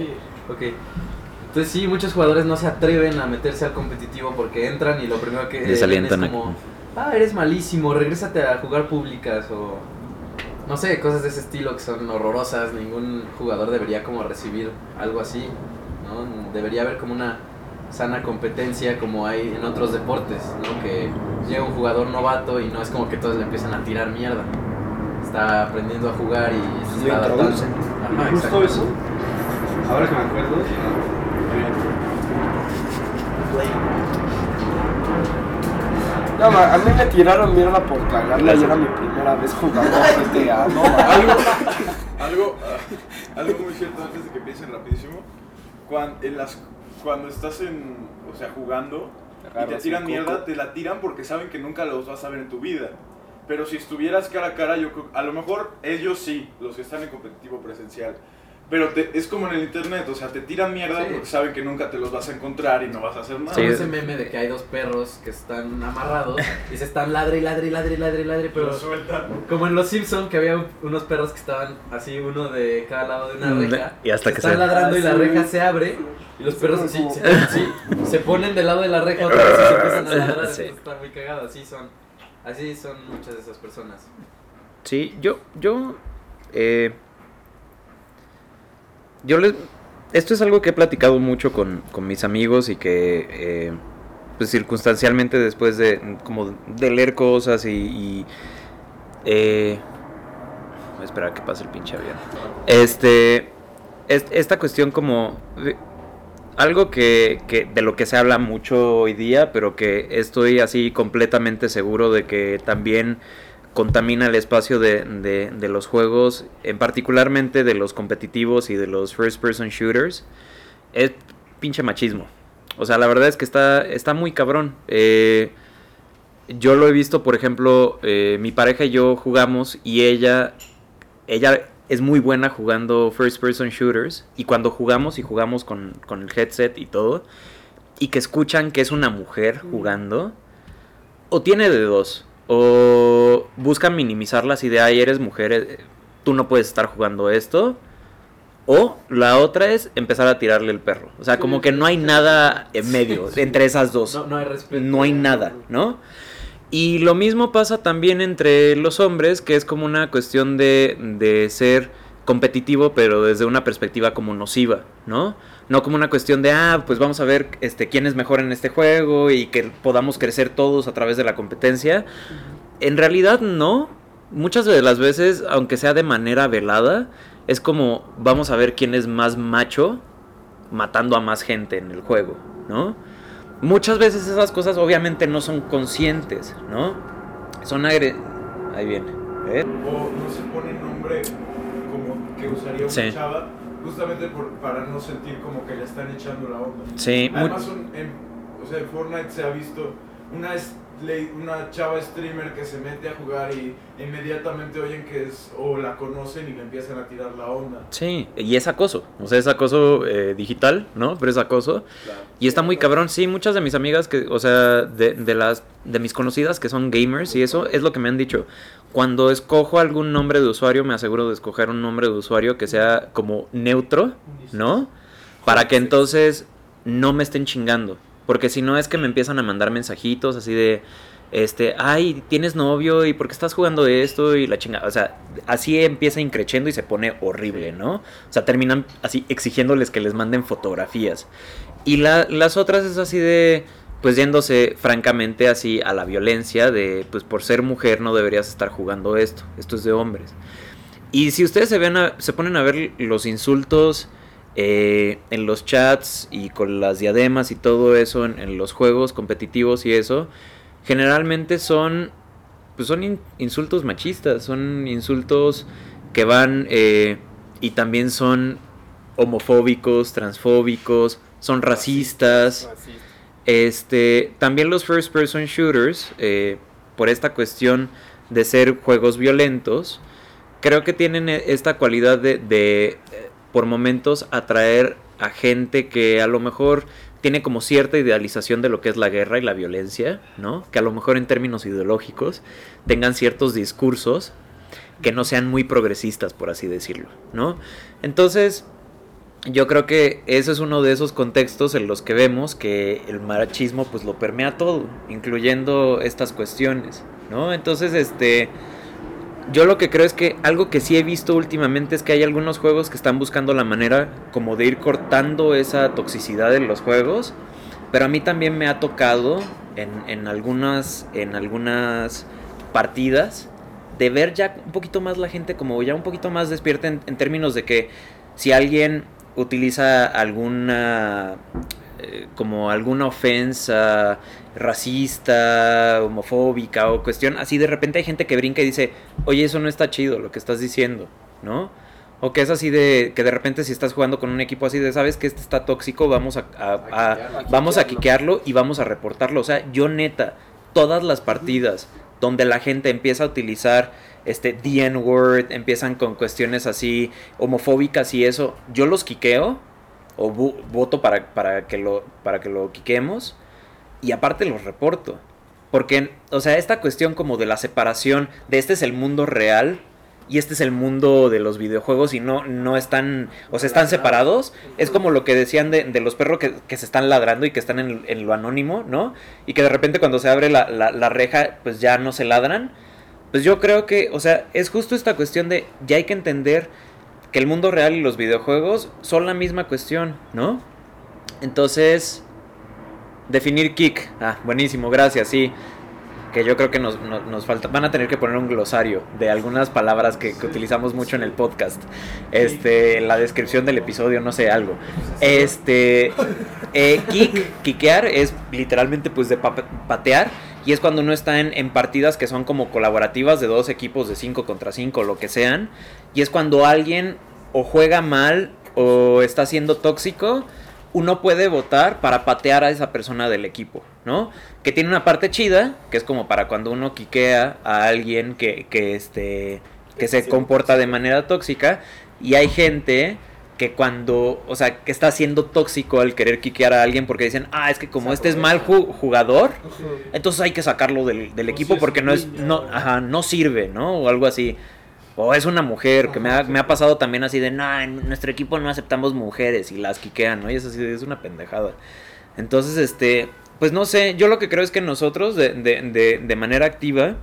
Ok. Entonces sí, muchos jugadores no se atreven a meterse al competitivo porque entran y lo primero que Les ven es como, ah, eres malísimo, regrésate a jugar públicas o no sé, cosas de ese estilo que son horrorosas. Ningún jugador debería como recibir algo así, ¿no? Debería haber como una sana competencia como hay en otros deportes, ¿no? Que llega un jugador novato y no es como que todos le empiezan a tirar mierda. Está aprendiendo a jugar y se está adaptando. Ajá, Justo eso, ahora que me acuerdo, No, ma, a mí me tiraron mierda por cagarla y era mi primera vez jugando GTA. No, ma. algo, algo, ah, algo muy cierto antes de que piensen rapidísimo. Cuando, en las, cuando estás en, o sea, jugando y te tiran mierda, te la tiran porque saben que nunca los vas a ver en tu vida. Pero si estuvieras cara a cara, yo creo- a lo mejor ellos sí, los que están en competitivo presencial. Pero te- es como en el internet, o sea, te tiran mierda Sí. porque saben que nunca te los vas a encontrar y no vas a hacer nada. Sí. Ese meme de que hay dos perros que están amarrados y se están ladre y ladre y ladre y ladre y ladre, pero Lo sueltan. como en Los Simpson que había un- unos perros que estaban así uno de cada lado de una Mm, reja y hasta que están se- ladrando y la Ah, sí. reja se abre y los perros así se, sí, se ponen del lado de la reja otra vez y se empiezan a ladrar, Sí. entonces está muy cagado, así son así son muchas de esas personas. Sí, yo, yo, eh, yo les, esto es algo que he platicado mucho con, con mis amigos y que, eh, pues circunstancialmente después de, como de leer cosas y, y eh, voy a esperar a que pase el pinche avión. Este, es- esta cuestión como, algo que, que de lo que se habla mucho hoy día, pero que estoy así completamente seguro de que también contamina el espacio de, de- de los juegos, en particularmente de los competitivos y de los first person shooters, es pinche machismo. O sea, la verdad es que está, está muy cabrón. Eh, yo lo he visto, por ejemplo, eh, mi pareja y yo jugamos y ella, ella es muy buena jugando first person shooters y cuando jugamos y jugamos con, con el headset y todo y que escuchan que es una mujer jugando, o tiene de dos, o buscan minimizar las ideas y eres mujer, eh, tú no puedes estar jugando esto, o la otra es empezar a tirarle el perro. O sea, como que no hay nada en medio entre esas dos No, no hay respeto. no hay nada, ¿no? Y lo mismo pasa también entre los hombres, que es como una cuestión de, de ser competitivo, pero desde una perspectiva como nociva, ¿no? No como una cuestión de, ah, pues vamos a ver este, quién es mejor en este juego y que podamos crecer todos a través de la competencia. En realidad no. Muchas de las veces, aunque sea de manera velada, es como vamos a ver quién es más macho matando a más gente en el juego, ¿no? Muchas veces esas cosas obviamente no son conscientes, ¿no? Son agre... Ahí viene. ¿eh? O no se pone nombre como que usaría una Sí. chava, justamente por, para no sentir como que le están echando la onda. Sí, Además, son en, o sea, en Fortnite se ha visto una, una chava streamer que se mete a jugar y inmediatamente oyen que es, o la conocen y le empiezan a tirar la onda. sí, y es acoso, o sea, es acoso eh, digital, ¿no? Pero es acoso. Y está muy cabrón, sí, muchas de mis amigas que, o sea, de, de las, de mis conocidas que son gamers y eso, es lo que me han dicho. Cuando escojo algún nombre de usuario, me aseguro de escoger un nombre de usuario que sea como neutro, ¿no? Para que entonces no me estén chingando. Porque si no es que me empiezan a mandar mensajitos así de, este, ay, tienes novio y por qué estás jugando esto y la chingada. O sea, así empieza increciendo y se pone horrible, ¿no? O sea, terminan así exigiéndoles que les manden fotografías. Y la- las otras es así de, pues yéndose francamente así a la violencia de, pues por ser mujer no deberías estar jugando esto. Esto es de hombres. Y si ustedes se, ven a- se ponen a ver los insultos eh, en los chats y con las diademas y todo eso en, en los juegos competitivos y eso, generalmente son, pues son in- insultos machistas, son insultos que van eh, y también son homofóbicos, transfóbicos, son racistas. Este, también los first person shooters, eh, por esta cuestión de ser juegos violentos, creo que tienen e- esta cualidad de, de, por momentos, atraer a gente que a lo mejor tiene como cierta idealización de lo que es la guerra y la violencia, ¿no? Que a lo mejor en términos ideológicos tengan ciertos discursos que no sean muy progresistas, por así decirlo, ¿no? Entonces, yo creo que ese es uno de esos contextos en los que vemos que el machismo pues lo permea todo, incluyendo estas cuestiones, ¿no? Entonces, este yo lo que creo es que algo que sí he visto últimamente es que hay algunos juegos que están buscando la manera como de ir cortando esa toxicidad en los juegos, pero a mí también me ha tocado en, en algunas en algunas partidas de ver ya un poquito más la gente como ya un poquito más despierta en, en términos de que si alguien utiliza alguna eh, como alguna ofensa racista, homofóbica o cuestión, así de repente hay gente que brinca y dice, oye, eso no está chido lo que estás diciendo, ¿no? O que es así de que de repente si estás jugando con un equipo así de, sabes que este está tóxico, vamos a, a- a- quiquearlo. vamos a quiquearlo y vamos a reportarlo. O sea, yo neta, todas las partidas donde la gente empieza a utilizar este, the N-word, empiezan con cuestiones así homofóbicas y eso, yo los quiqueo o vo- voto para, para, que lo, para que lo quiquemos y aparte los reporto. Porque, o sea, esta cuestión como de la separación de este es el mundo real y este es el mundo de los videojuegos y no, no están, o sea, están separados. Es como lo que decían de, de los perros que, que se están ladrando y que están en, en lo anónimo, ¿no? Y que de repente cuando se abre la, la, la reja, pues ya no se ladran. Pues yo creo que, o sea, es justo esta cuestión de ya hay que entender que el mundo real y los videojuegos son la misma cuestión, ¿no? Entonces, definir kick. Ah, buenísimo, gracias, sí. Que yo creo que nos, nos, nos falta. Van a tener que poner un glosario de algunas palabras que, que utilizamos mucho en el podcast. Este, en la descripción del episodio, no sé, algo. Este, eh, kick, kickear es literalmente pues de pa- patear. Y es cuando uno está en, en partidas que son como colaborativas de dos equipos de 5 contra 5, lo que sean. Y es cuando alguien o juega mal o está siendo tóxico, uno puede votar para patear a esa persona del equipo, ¿no? Que tiene una parte chida, que es como para cuando uno quiquea a alguien que, que, este, que se comporta de manera tóxica. Y hay gente que cuando, o sea, que está siendo tóxico al querer quiquear a alguien porque dicen, ah, es que como este es mal ju- jugador, entonces hay que sacarlo del, del O equipo porque no es, no, ajá, no sirve, ¿no? O algo así. O es una mujer, que me ha, me ha pasado también así de, no, en nuestro equipo no aceptamos mujeres y las quiquean, ¿no? Y es así, es una pendejada. Entonces, este, pues no sé, yo lo que creo es que nosotros, de, de, de, de manera activa,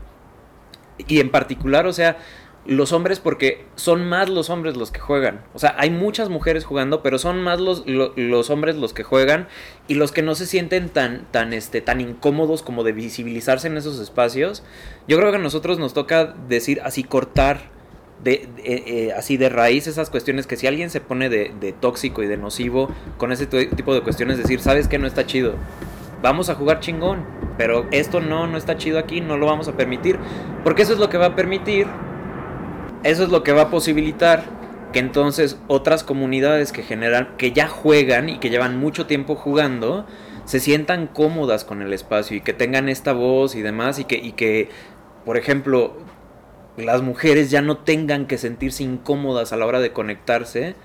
y en particular, o sea, los hombres, porque son más los hombres los que juegan. O sea, hay muchas mujeres jugando, pero son más los, lo- los hombres los que juegan y los que no se sienten tan, tan, este, tan incómodos como de visibilizarse en esos espacios. Yo creo que a nosotros nos toca decir así, cortar de, eh, así de raíz esas cuestiones que si alguien se pone de, de tóxico y de nocivo con ese tipo de cuestiones, decir, sabes que no está chido. Vamos a jugar chingón, pero esto no, no está chido aquí, no lo vamos a permitir. Porque eso es lo que va a permitir eso es lo que va a posibilitar que entonces otras comunidades que generan, que ya juegan y que llevan mucho tiempo jugando, se sientan cómodas con el espacio y que tengan esta voz y demás y que, y que por ejemplo, las mujeres ya no tengan que sentirse incómodas a la hora de conectarse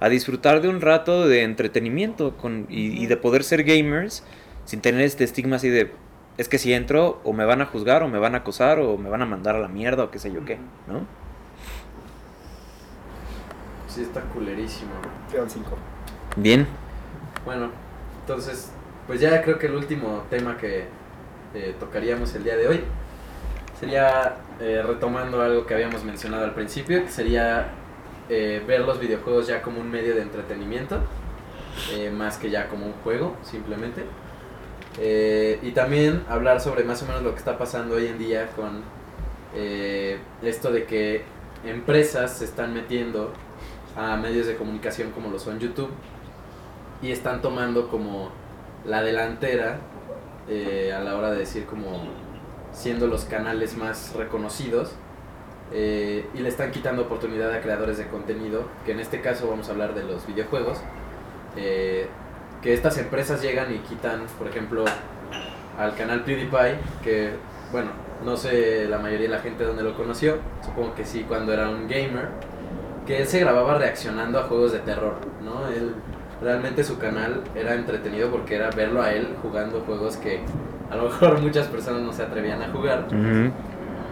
a disfrutar de un rato de entretenimiento con, y, y de poder ser gamers sin tener este estigma así de es que si entro o me van a juzgar o me van a acosar o me van a mandar a la mierda o qué sé yo qué, ¿no? Sí, está culerísimo. Quedan cinco. Bien. Bueno, entonces, pues ya creo que el último tema que eh, tocaríamos el día de hoy sería eh, retomando algo que habíamos mencionado al principio, que sería eh, ver los videojuegos ya como un medio de entretenimiento, eh, más que ya como un juego, simplemente. Y también hablar sobre más o menos lo que está pasando hoy en día con esto de que empresas se están metiendo a medios de comunicación como lo son YouTube y están tomando como la delantera a la hora de decir como siendo los canales más reconocidos eh, y le están quitando oportunidad a creadores de contenido, que en este caso vamos a hablar de los videojuegos, eh, que estas empresas llegan y quitan, por ejemplo, al canal PewDiePie, que bueno, no sé la mayoría de la gente donde lo conoció, supongo que sí cuando era un gamer, que él se grababa reaccionando a juegos de terror, ¿no? Él realmente su canal era entretenido porque era verlo a él jugando juegos que a lo mejor muchas personas no se atrevían a jugar.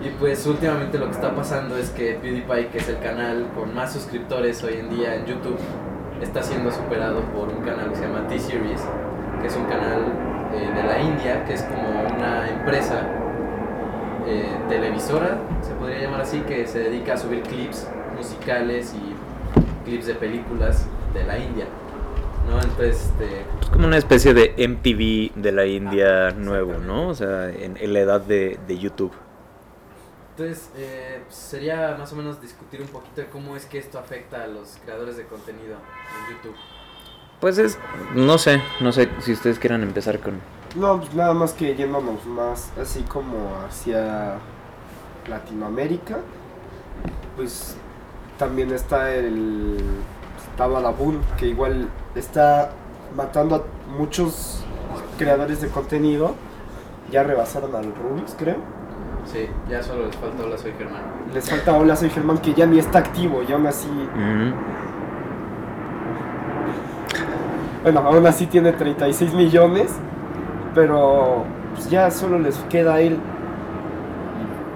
Y pues últimamente lo que está pasando es que PewDiePie, que es el canal con más suscriptores hoy en día en YouTube, está siendo superado por un canal que se llama T-Series, que es un canal eh, de la India, que es como una empresa eh, televisora, se podría llamar así, que se dedica a subir clips musicales y clips de películas de la India. ¿No? Entonces, este, Es como una especie de MTV de la India Ah, nuevo, ¿no? O sea, en, en la edad de, de YouTube. Entonces, eh, sería más o menos discutir un poquito de cómo es que esto afecta a los creadores de contenido en YouTube. Pues es, no sé, no sé si ustedes quieran empezar con... No, pues nada más que yéndonos más así como hacia Latinoamérica, pues también está el está Badabun, que igual está matando a muchos creadores de contenido. Ya rebasaron al Rubix, creo. Sí, ya solo les falta Hola Soy Germán. Les falta Hola Soy Germán que ya ni está activo y aún así, Ujú. bueno, aún así tiene 36 millones, pero pues, ya solo les queda a él.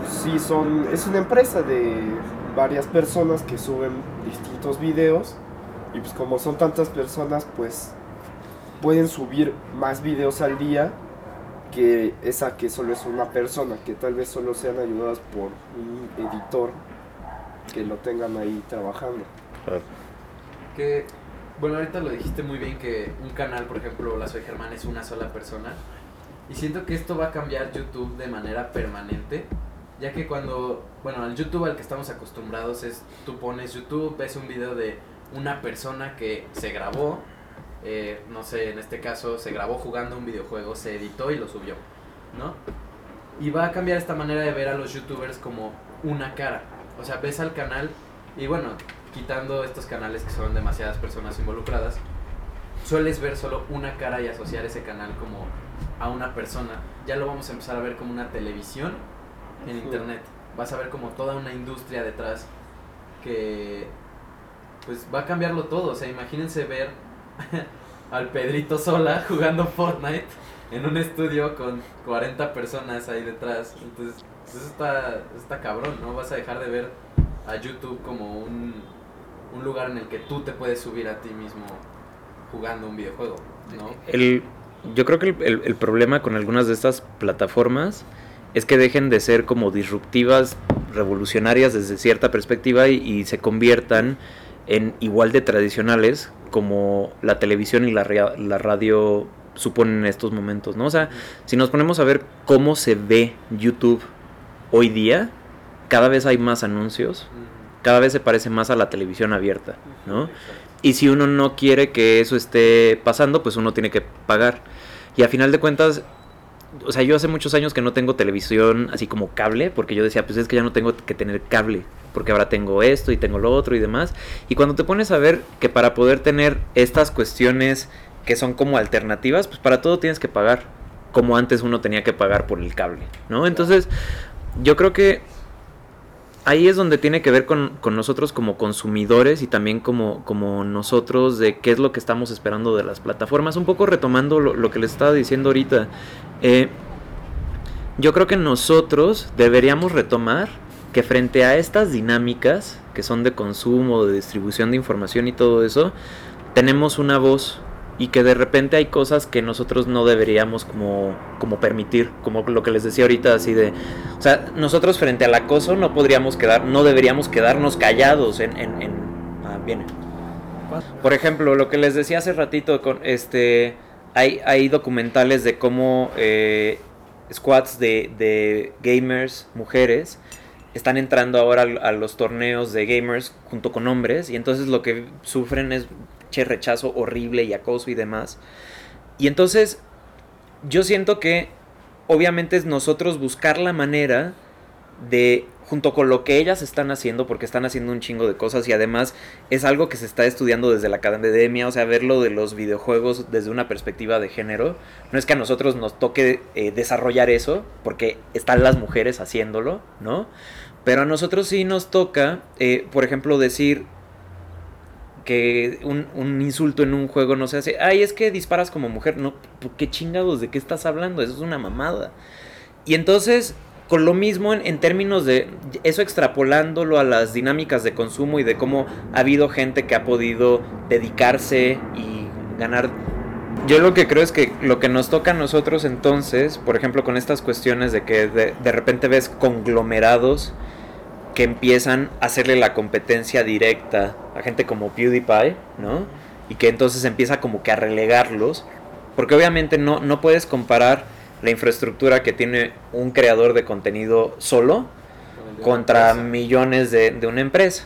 Sí, son, es una empresa de varias personas que suben distintos videos y pues como son tantas personas pues pueden subir más videos al día que esa que solo es una persona, que tal vez solo sean ayudadas por un editor que lo tengan ahí trabajando. Que, bueno, ahorita lo dijiste muy bien que un canal, por ejemplo, La Soy Germán es una sola persona. Y siento que esto va a cambiar YouTube de manera permanente. Ya que cuando, bueno, al YouTube al que estamos acostumbrados es, tú pones YouTube, ves un video de una persona que se grabó, eh, no sé, en este caso se grabó jugando un videojuego, se editó y lo subió, ¿no? Y va a cambiar esta manera de ver a los youtubers como una cara. O sea, ves al canal y bueno, quitando estos canales que son demasiadas personas involucradas, sueles ver solo una cara y asociar ese canal como a una persona. Ya lo vamos a empezar a ver como una televisión en internet. Vas a ver como toda una industria detrás que pues va a cambiarlo todo. O sea, imagínense ver al Pedrito Sola jugando Fortnite en un estudio con 40 personas ahí detrás. Entonces, pues, eso está, está cabrón, ¿no? Vas a dejar de ver a YouTube como un, un lugar en el que tú te puedes subir a ti mismo jugando un videojuego, ¿no? El, yo creo que el, el- problema con algunas de estas plataformas es que dejen de ser como disruptivas, revolucionarias desde cierta perspectiva y se conviertan en igual de tradicionales como la televisión y la, radio suponen en estos momentos, ¿no? O sea, si nos ponemos a ver cómo se ve YouTube hoy día, cada vez hay más anuncios, cada vez se parece más a la televisión abierta, ¿no? Y si uno no quiere que eso esté pasando, pues uno tiene que pagar. Y a final de cuentas, o sea, yo hace muchos años que no tengo televisión así como cable, porque yo decía, pues es que ya no tengo que tener cable, porque ahora tengo esto y tengo lo otro y demás. Y cuando te pones a ver que para poder tener estas cuestiones que son como alternativas, pues para todo tienes que pagar, como antes uno tenía que pagar por el cable, ¿no? Entonces, yo creo que ahí es donde tiene que ver con, con nosotros como consumidores y también como, como nosotros de qué es lo que estamos esperando de las plataformas. Un poco retomando lo, lo que les estaba diciendo ahorita. eh, yo creo que nosotros deberíamos retomar que frente a estas dinámicas que son de consumo, de distribución de información y todo eso, tenemos una voz y que de repente hay cosas que nosotros no deberíamos como, como permitir, como lo que les decía ahorita, así de, o sea, nosotros frente al acoso no podríamos quedar, no deberíamos quedarnos callados en, en, en- ah, viene. Por ejemplo, lo que les decía hace ratito, con este, hay, hay documentales de cómo eh, squads de, de gamers, mujeres, están entrando ahora a, los torneos de gamers junto con hombres y entonces lo que sufren es che rechazo horrible y acoso y demás. Y entonces yo siento que obviamente es nosotros buscar la manera de junto con lo que ellas están haciendo porque están haciendo un chingo de cosas y además es algo que se está estudiando desde la academia, o sea, verlo de los videojuegos desde una perspectiva de género. No es que a nosotros nos toque eh, desarrollar eso porque están las mujeres haciéndolo, ¿no? Pero a nosotros sí nos toca, eh, por ejemplo, decir que un, un insulto en un juego no se hace. Ay, es que disparas como mujer. No, ¿por ¿qué chingados? ¿De qué estás hablando? Eso es una mamada. Y entonces, con lo mismo en, en términos de eso extrapolándolo a las dinámicas de consumo y de cómo ha habido gente que ha podido dedicarse y ganar. Yo lo que creo es que lo que nos toca a nosotros entonces, por ejemplo, con estas cuestiones de que de, de repente ves conglomerados que empiezan a hacerle la competencia directa a gente como PewDiePie, ¿no? Y que entonces empieza como que a relegarlos, porque obviamente no, no puedes comparar la infraestructura que tiene un creador de contenido solo contra millones de, de una empresa.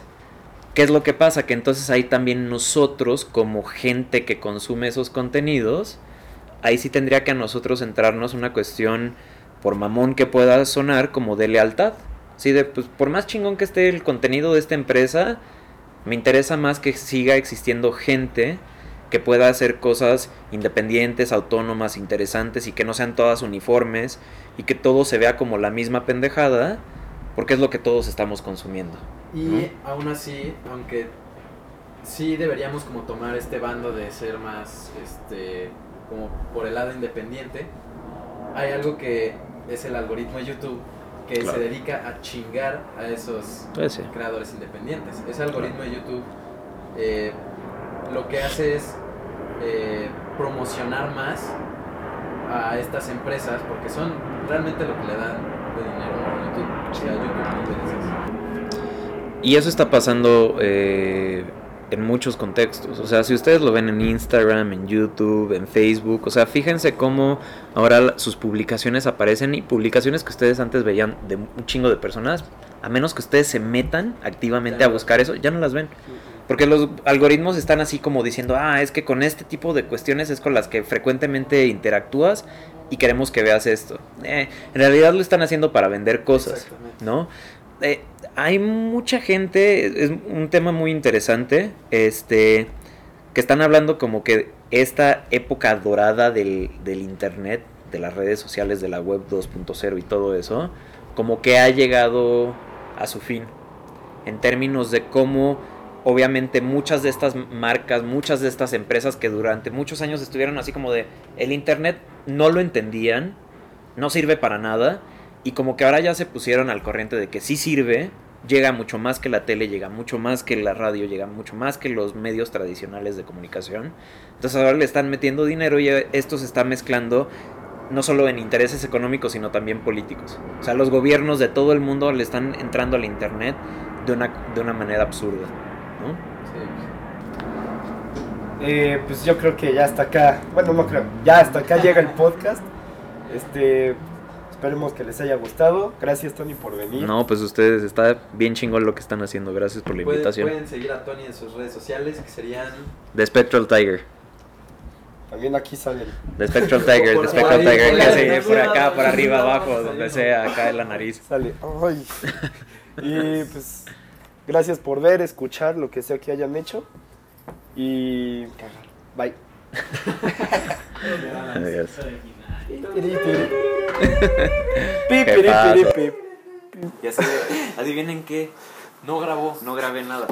¿Qué es lo que pasa? Que entonces ahí también nosotros, como gente que consume esos contenidos, ahí sí tendría que a nosotros entrarnos una cuestión, por mamón que pueda sonar, como de lealtad. Sí, de, pues, por más chingón que esté el contenido de esta empresa, me interesa más que siga existiendo gente que pueda hacer cosas independientes, autónomas, interesantes y que no sean todas uniformes y que todo se vea como la misma pendejada, porque es lo que todos estamos consumiendo. Y aún así, aunque sí deberíamos como tomar este bando de ser más, este, como por el lado independiente, hay algo que es el algoritmo de YouTube que Claro. se dedica a chingar a esos Pues sí. creadores independientes. Ese algoritmo de YouTube eh, lo que hace es eh, promocionar más a estas empresas porque son realmente lo que le dan de dinero a YouTube. O sea, YouTube veces. Y eso está pasando eh, en muchos contextos. O sea, si ustedes lo ven en Instagram, en YouTube, en Facebook, o sea, fíjense cómo ahora sus publicaciones aparecen y publicaciones que ustedes antes veían de un chingo de personas, a menos que ustedes se metan activamente a buscar eso, ya no las ven. Porque los algoritmos están así como diciendo, ah, es que con este tipo de cuestiones es con las que frecuentemente interactúas y queremos que veas esto. Eh, en realidad lo están haciendo para vender cosas. ¿no? Eh, hay mucha gente, es un tema muy interesante, este, que están hablando como que esta época dorada del, del internet, de las redes sociales, de la web 2.0 y todo eso, como que ha llegado a su fin. En términos de cómo, obviamente, muchas de estas marcas, muchas de estas empresas que durante muchos años estuvieron así como de, el internet no lo entendían, no sirve para nada, y como que ahora ya se pusieron al corriente de que sí sirve, llega mucho más que la tele, llega mucho más que la radio, llega mucho más que los medios tradicionales de comunicación. Entonces ahora le están metiendo dinero y esto se está mezclando no solo en intereses económicos, sino también políticos. O sea, los gobiernos de todo el mundo le están entrando al Internet de una, de una manera absurda. Sí. Eh, pues yo creo que ya hasta acá, bueno, no creo, ya hasta acá llega el podcast. Este, esperemos que les haya gustado. Gracias, Tony, por venir. No, pues ustedes, está bien chingón lo que están haciendo. Gracias por la Pueden, invitación. pueden seguir a Tony en sus redes sociales que serían The Spectral Tiger. También aquí salen. The Spectral Tiger, Por The Spectral ahí, Tiger, por que acá, por arriba, abajo, donde sea, acá en la nariz. Sale. Ay. Y pues, gracias por ver, escuchar lo que sea que hayan hecho. Y. Bye. Adiós. Y así, adivinen qué, no grabó, no grabé nada.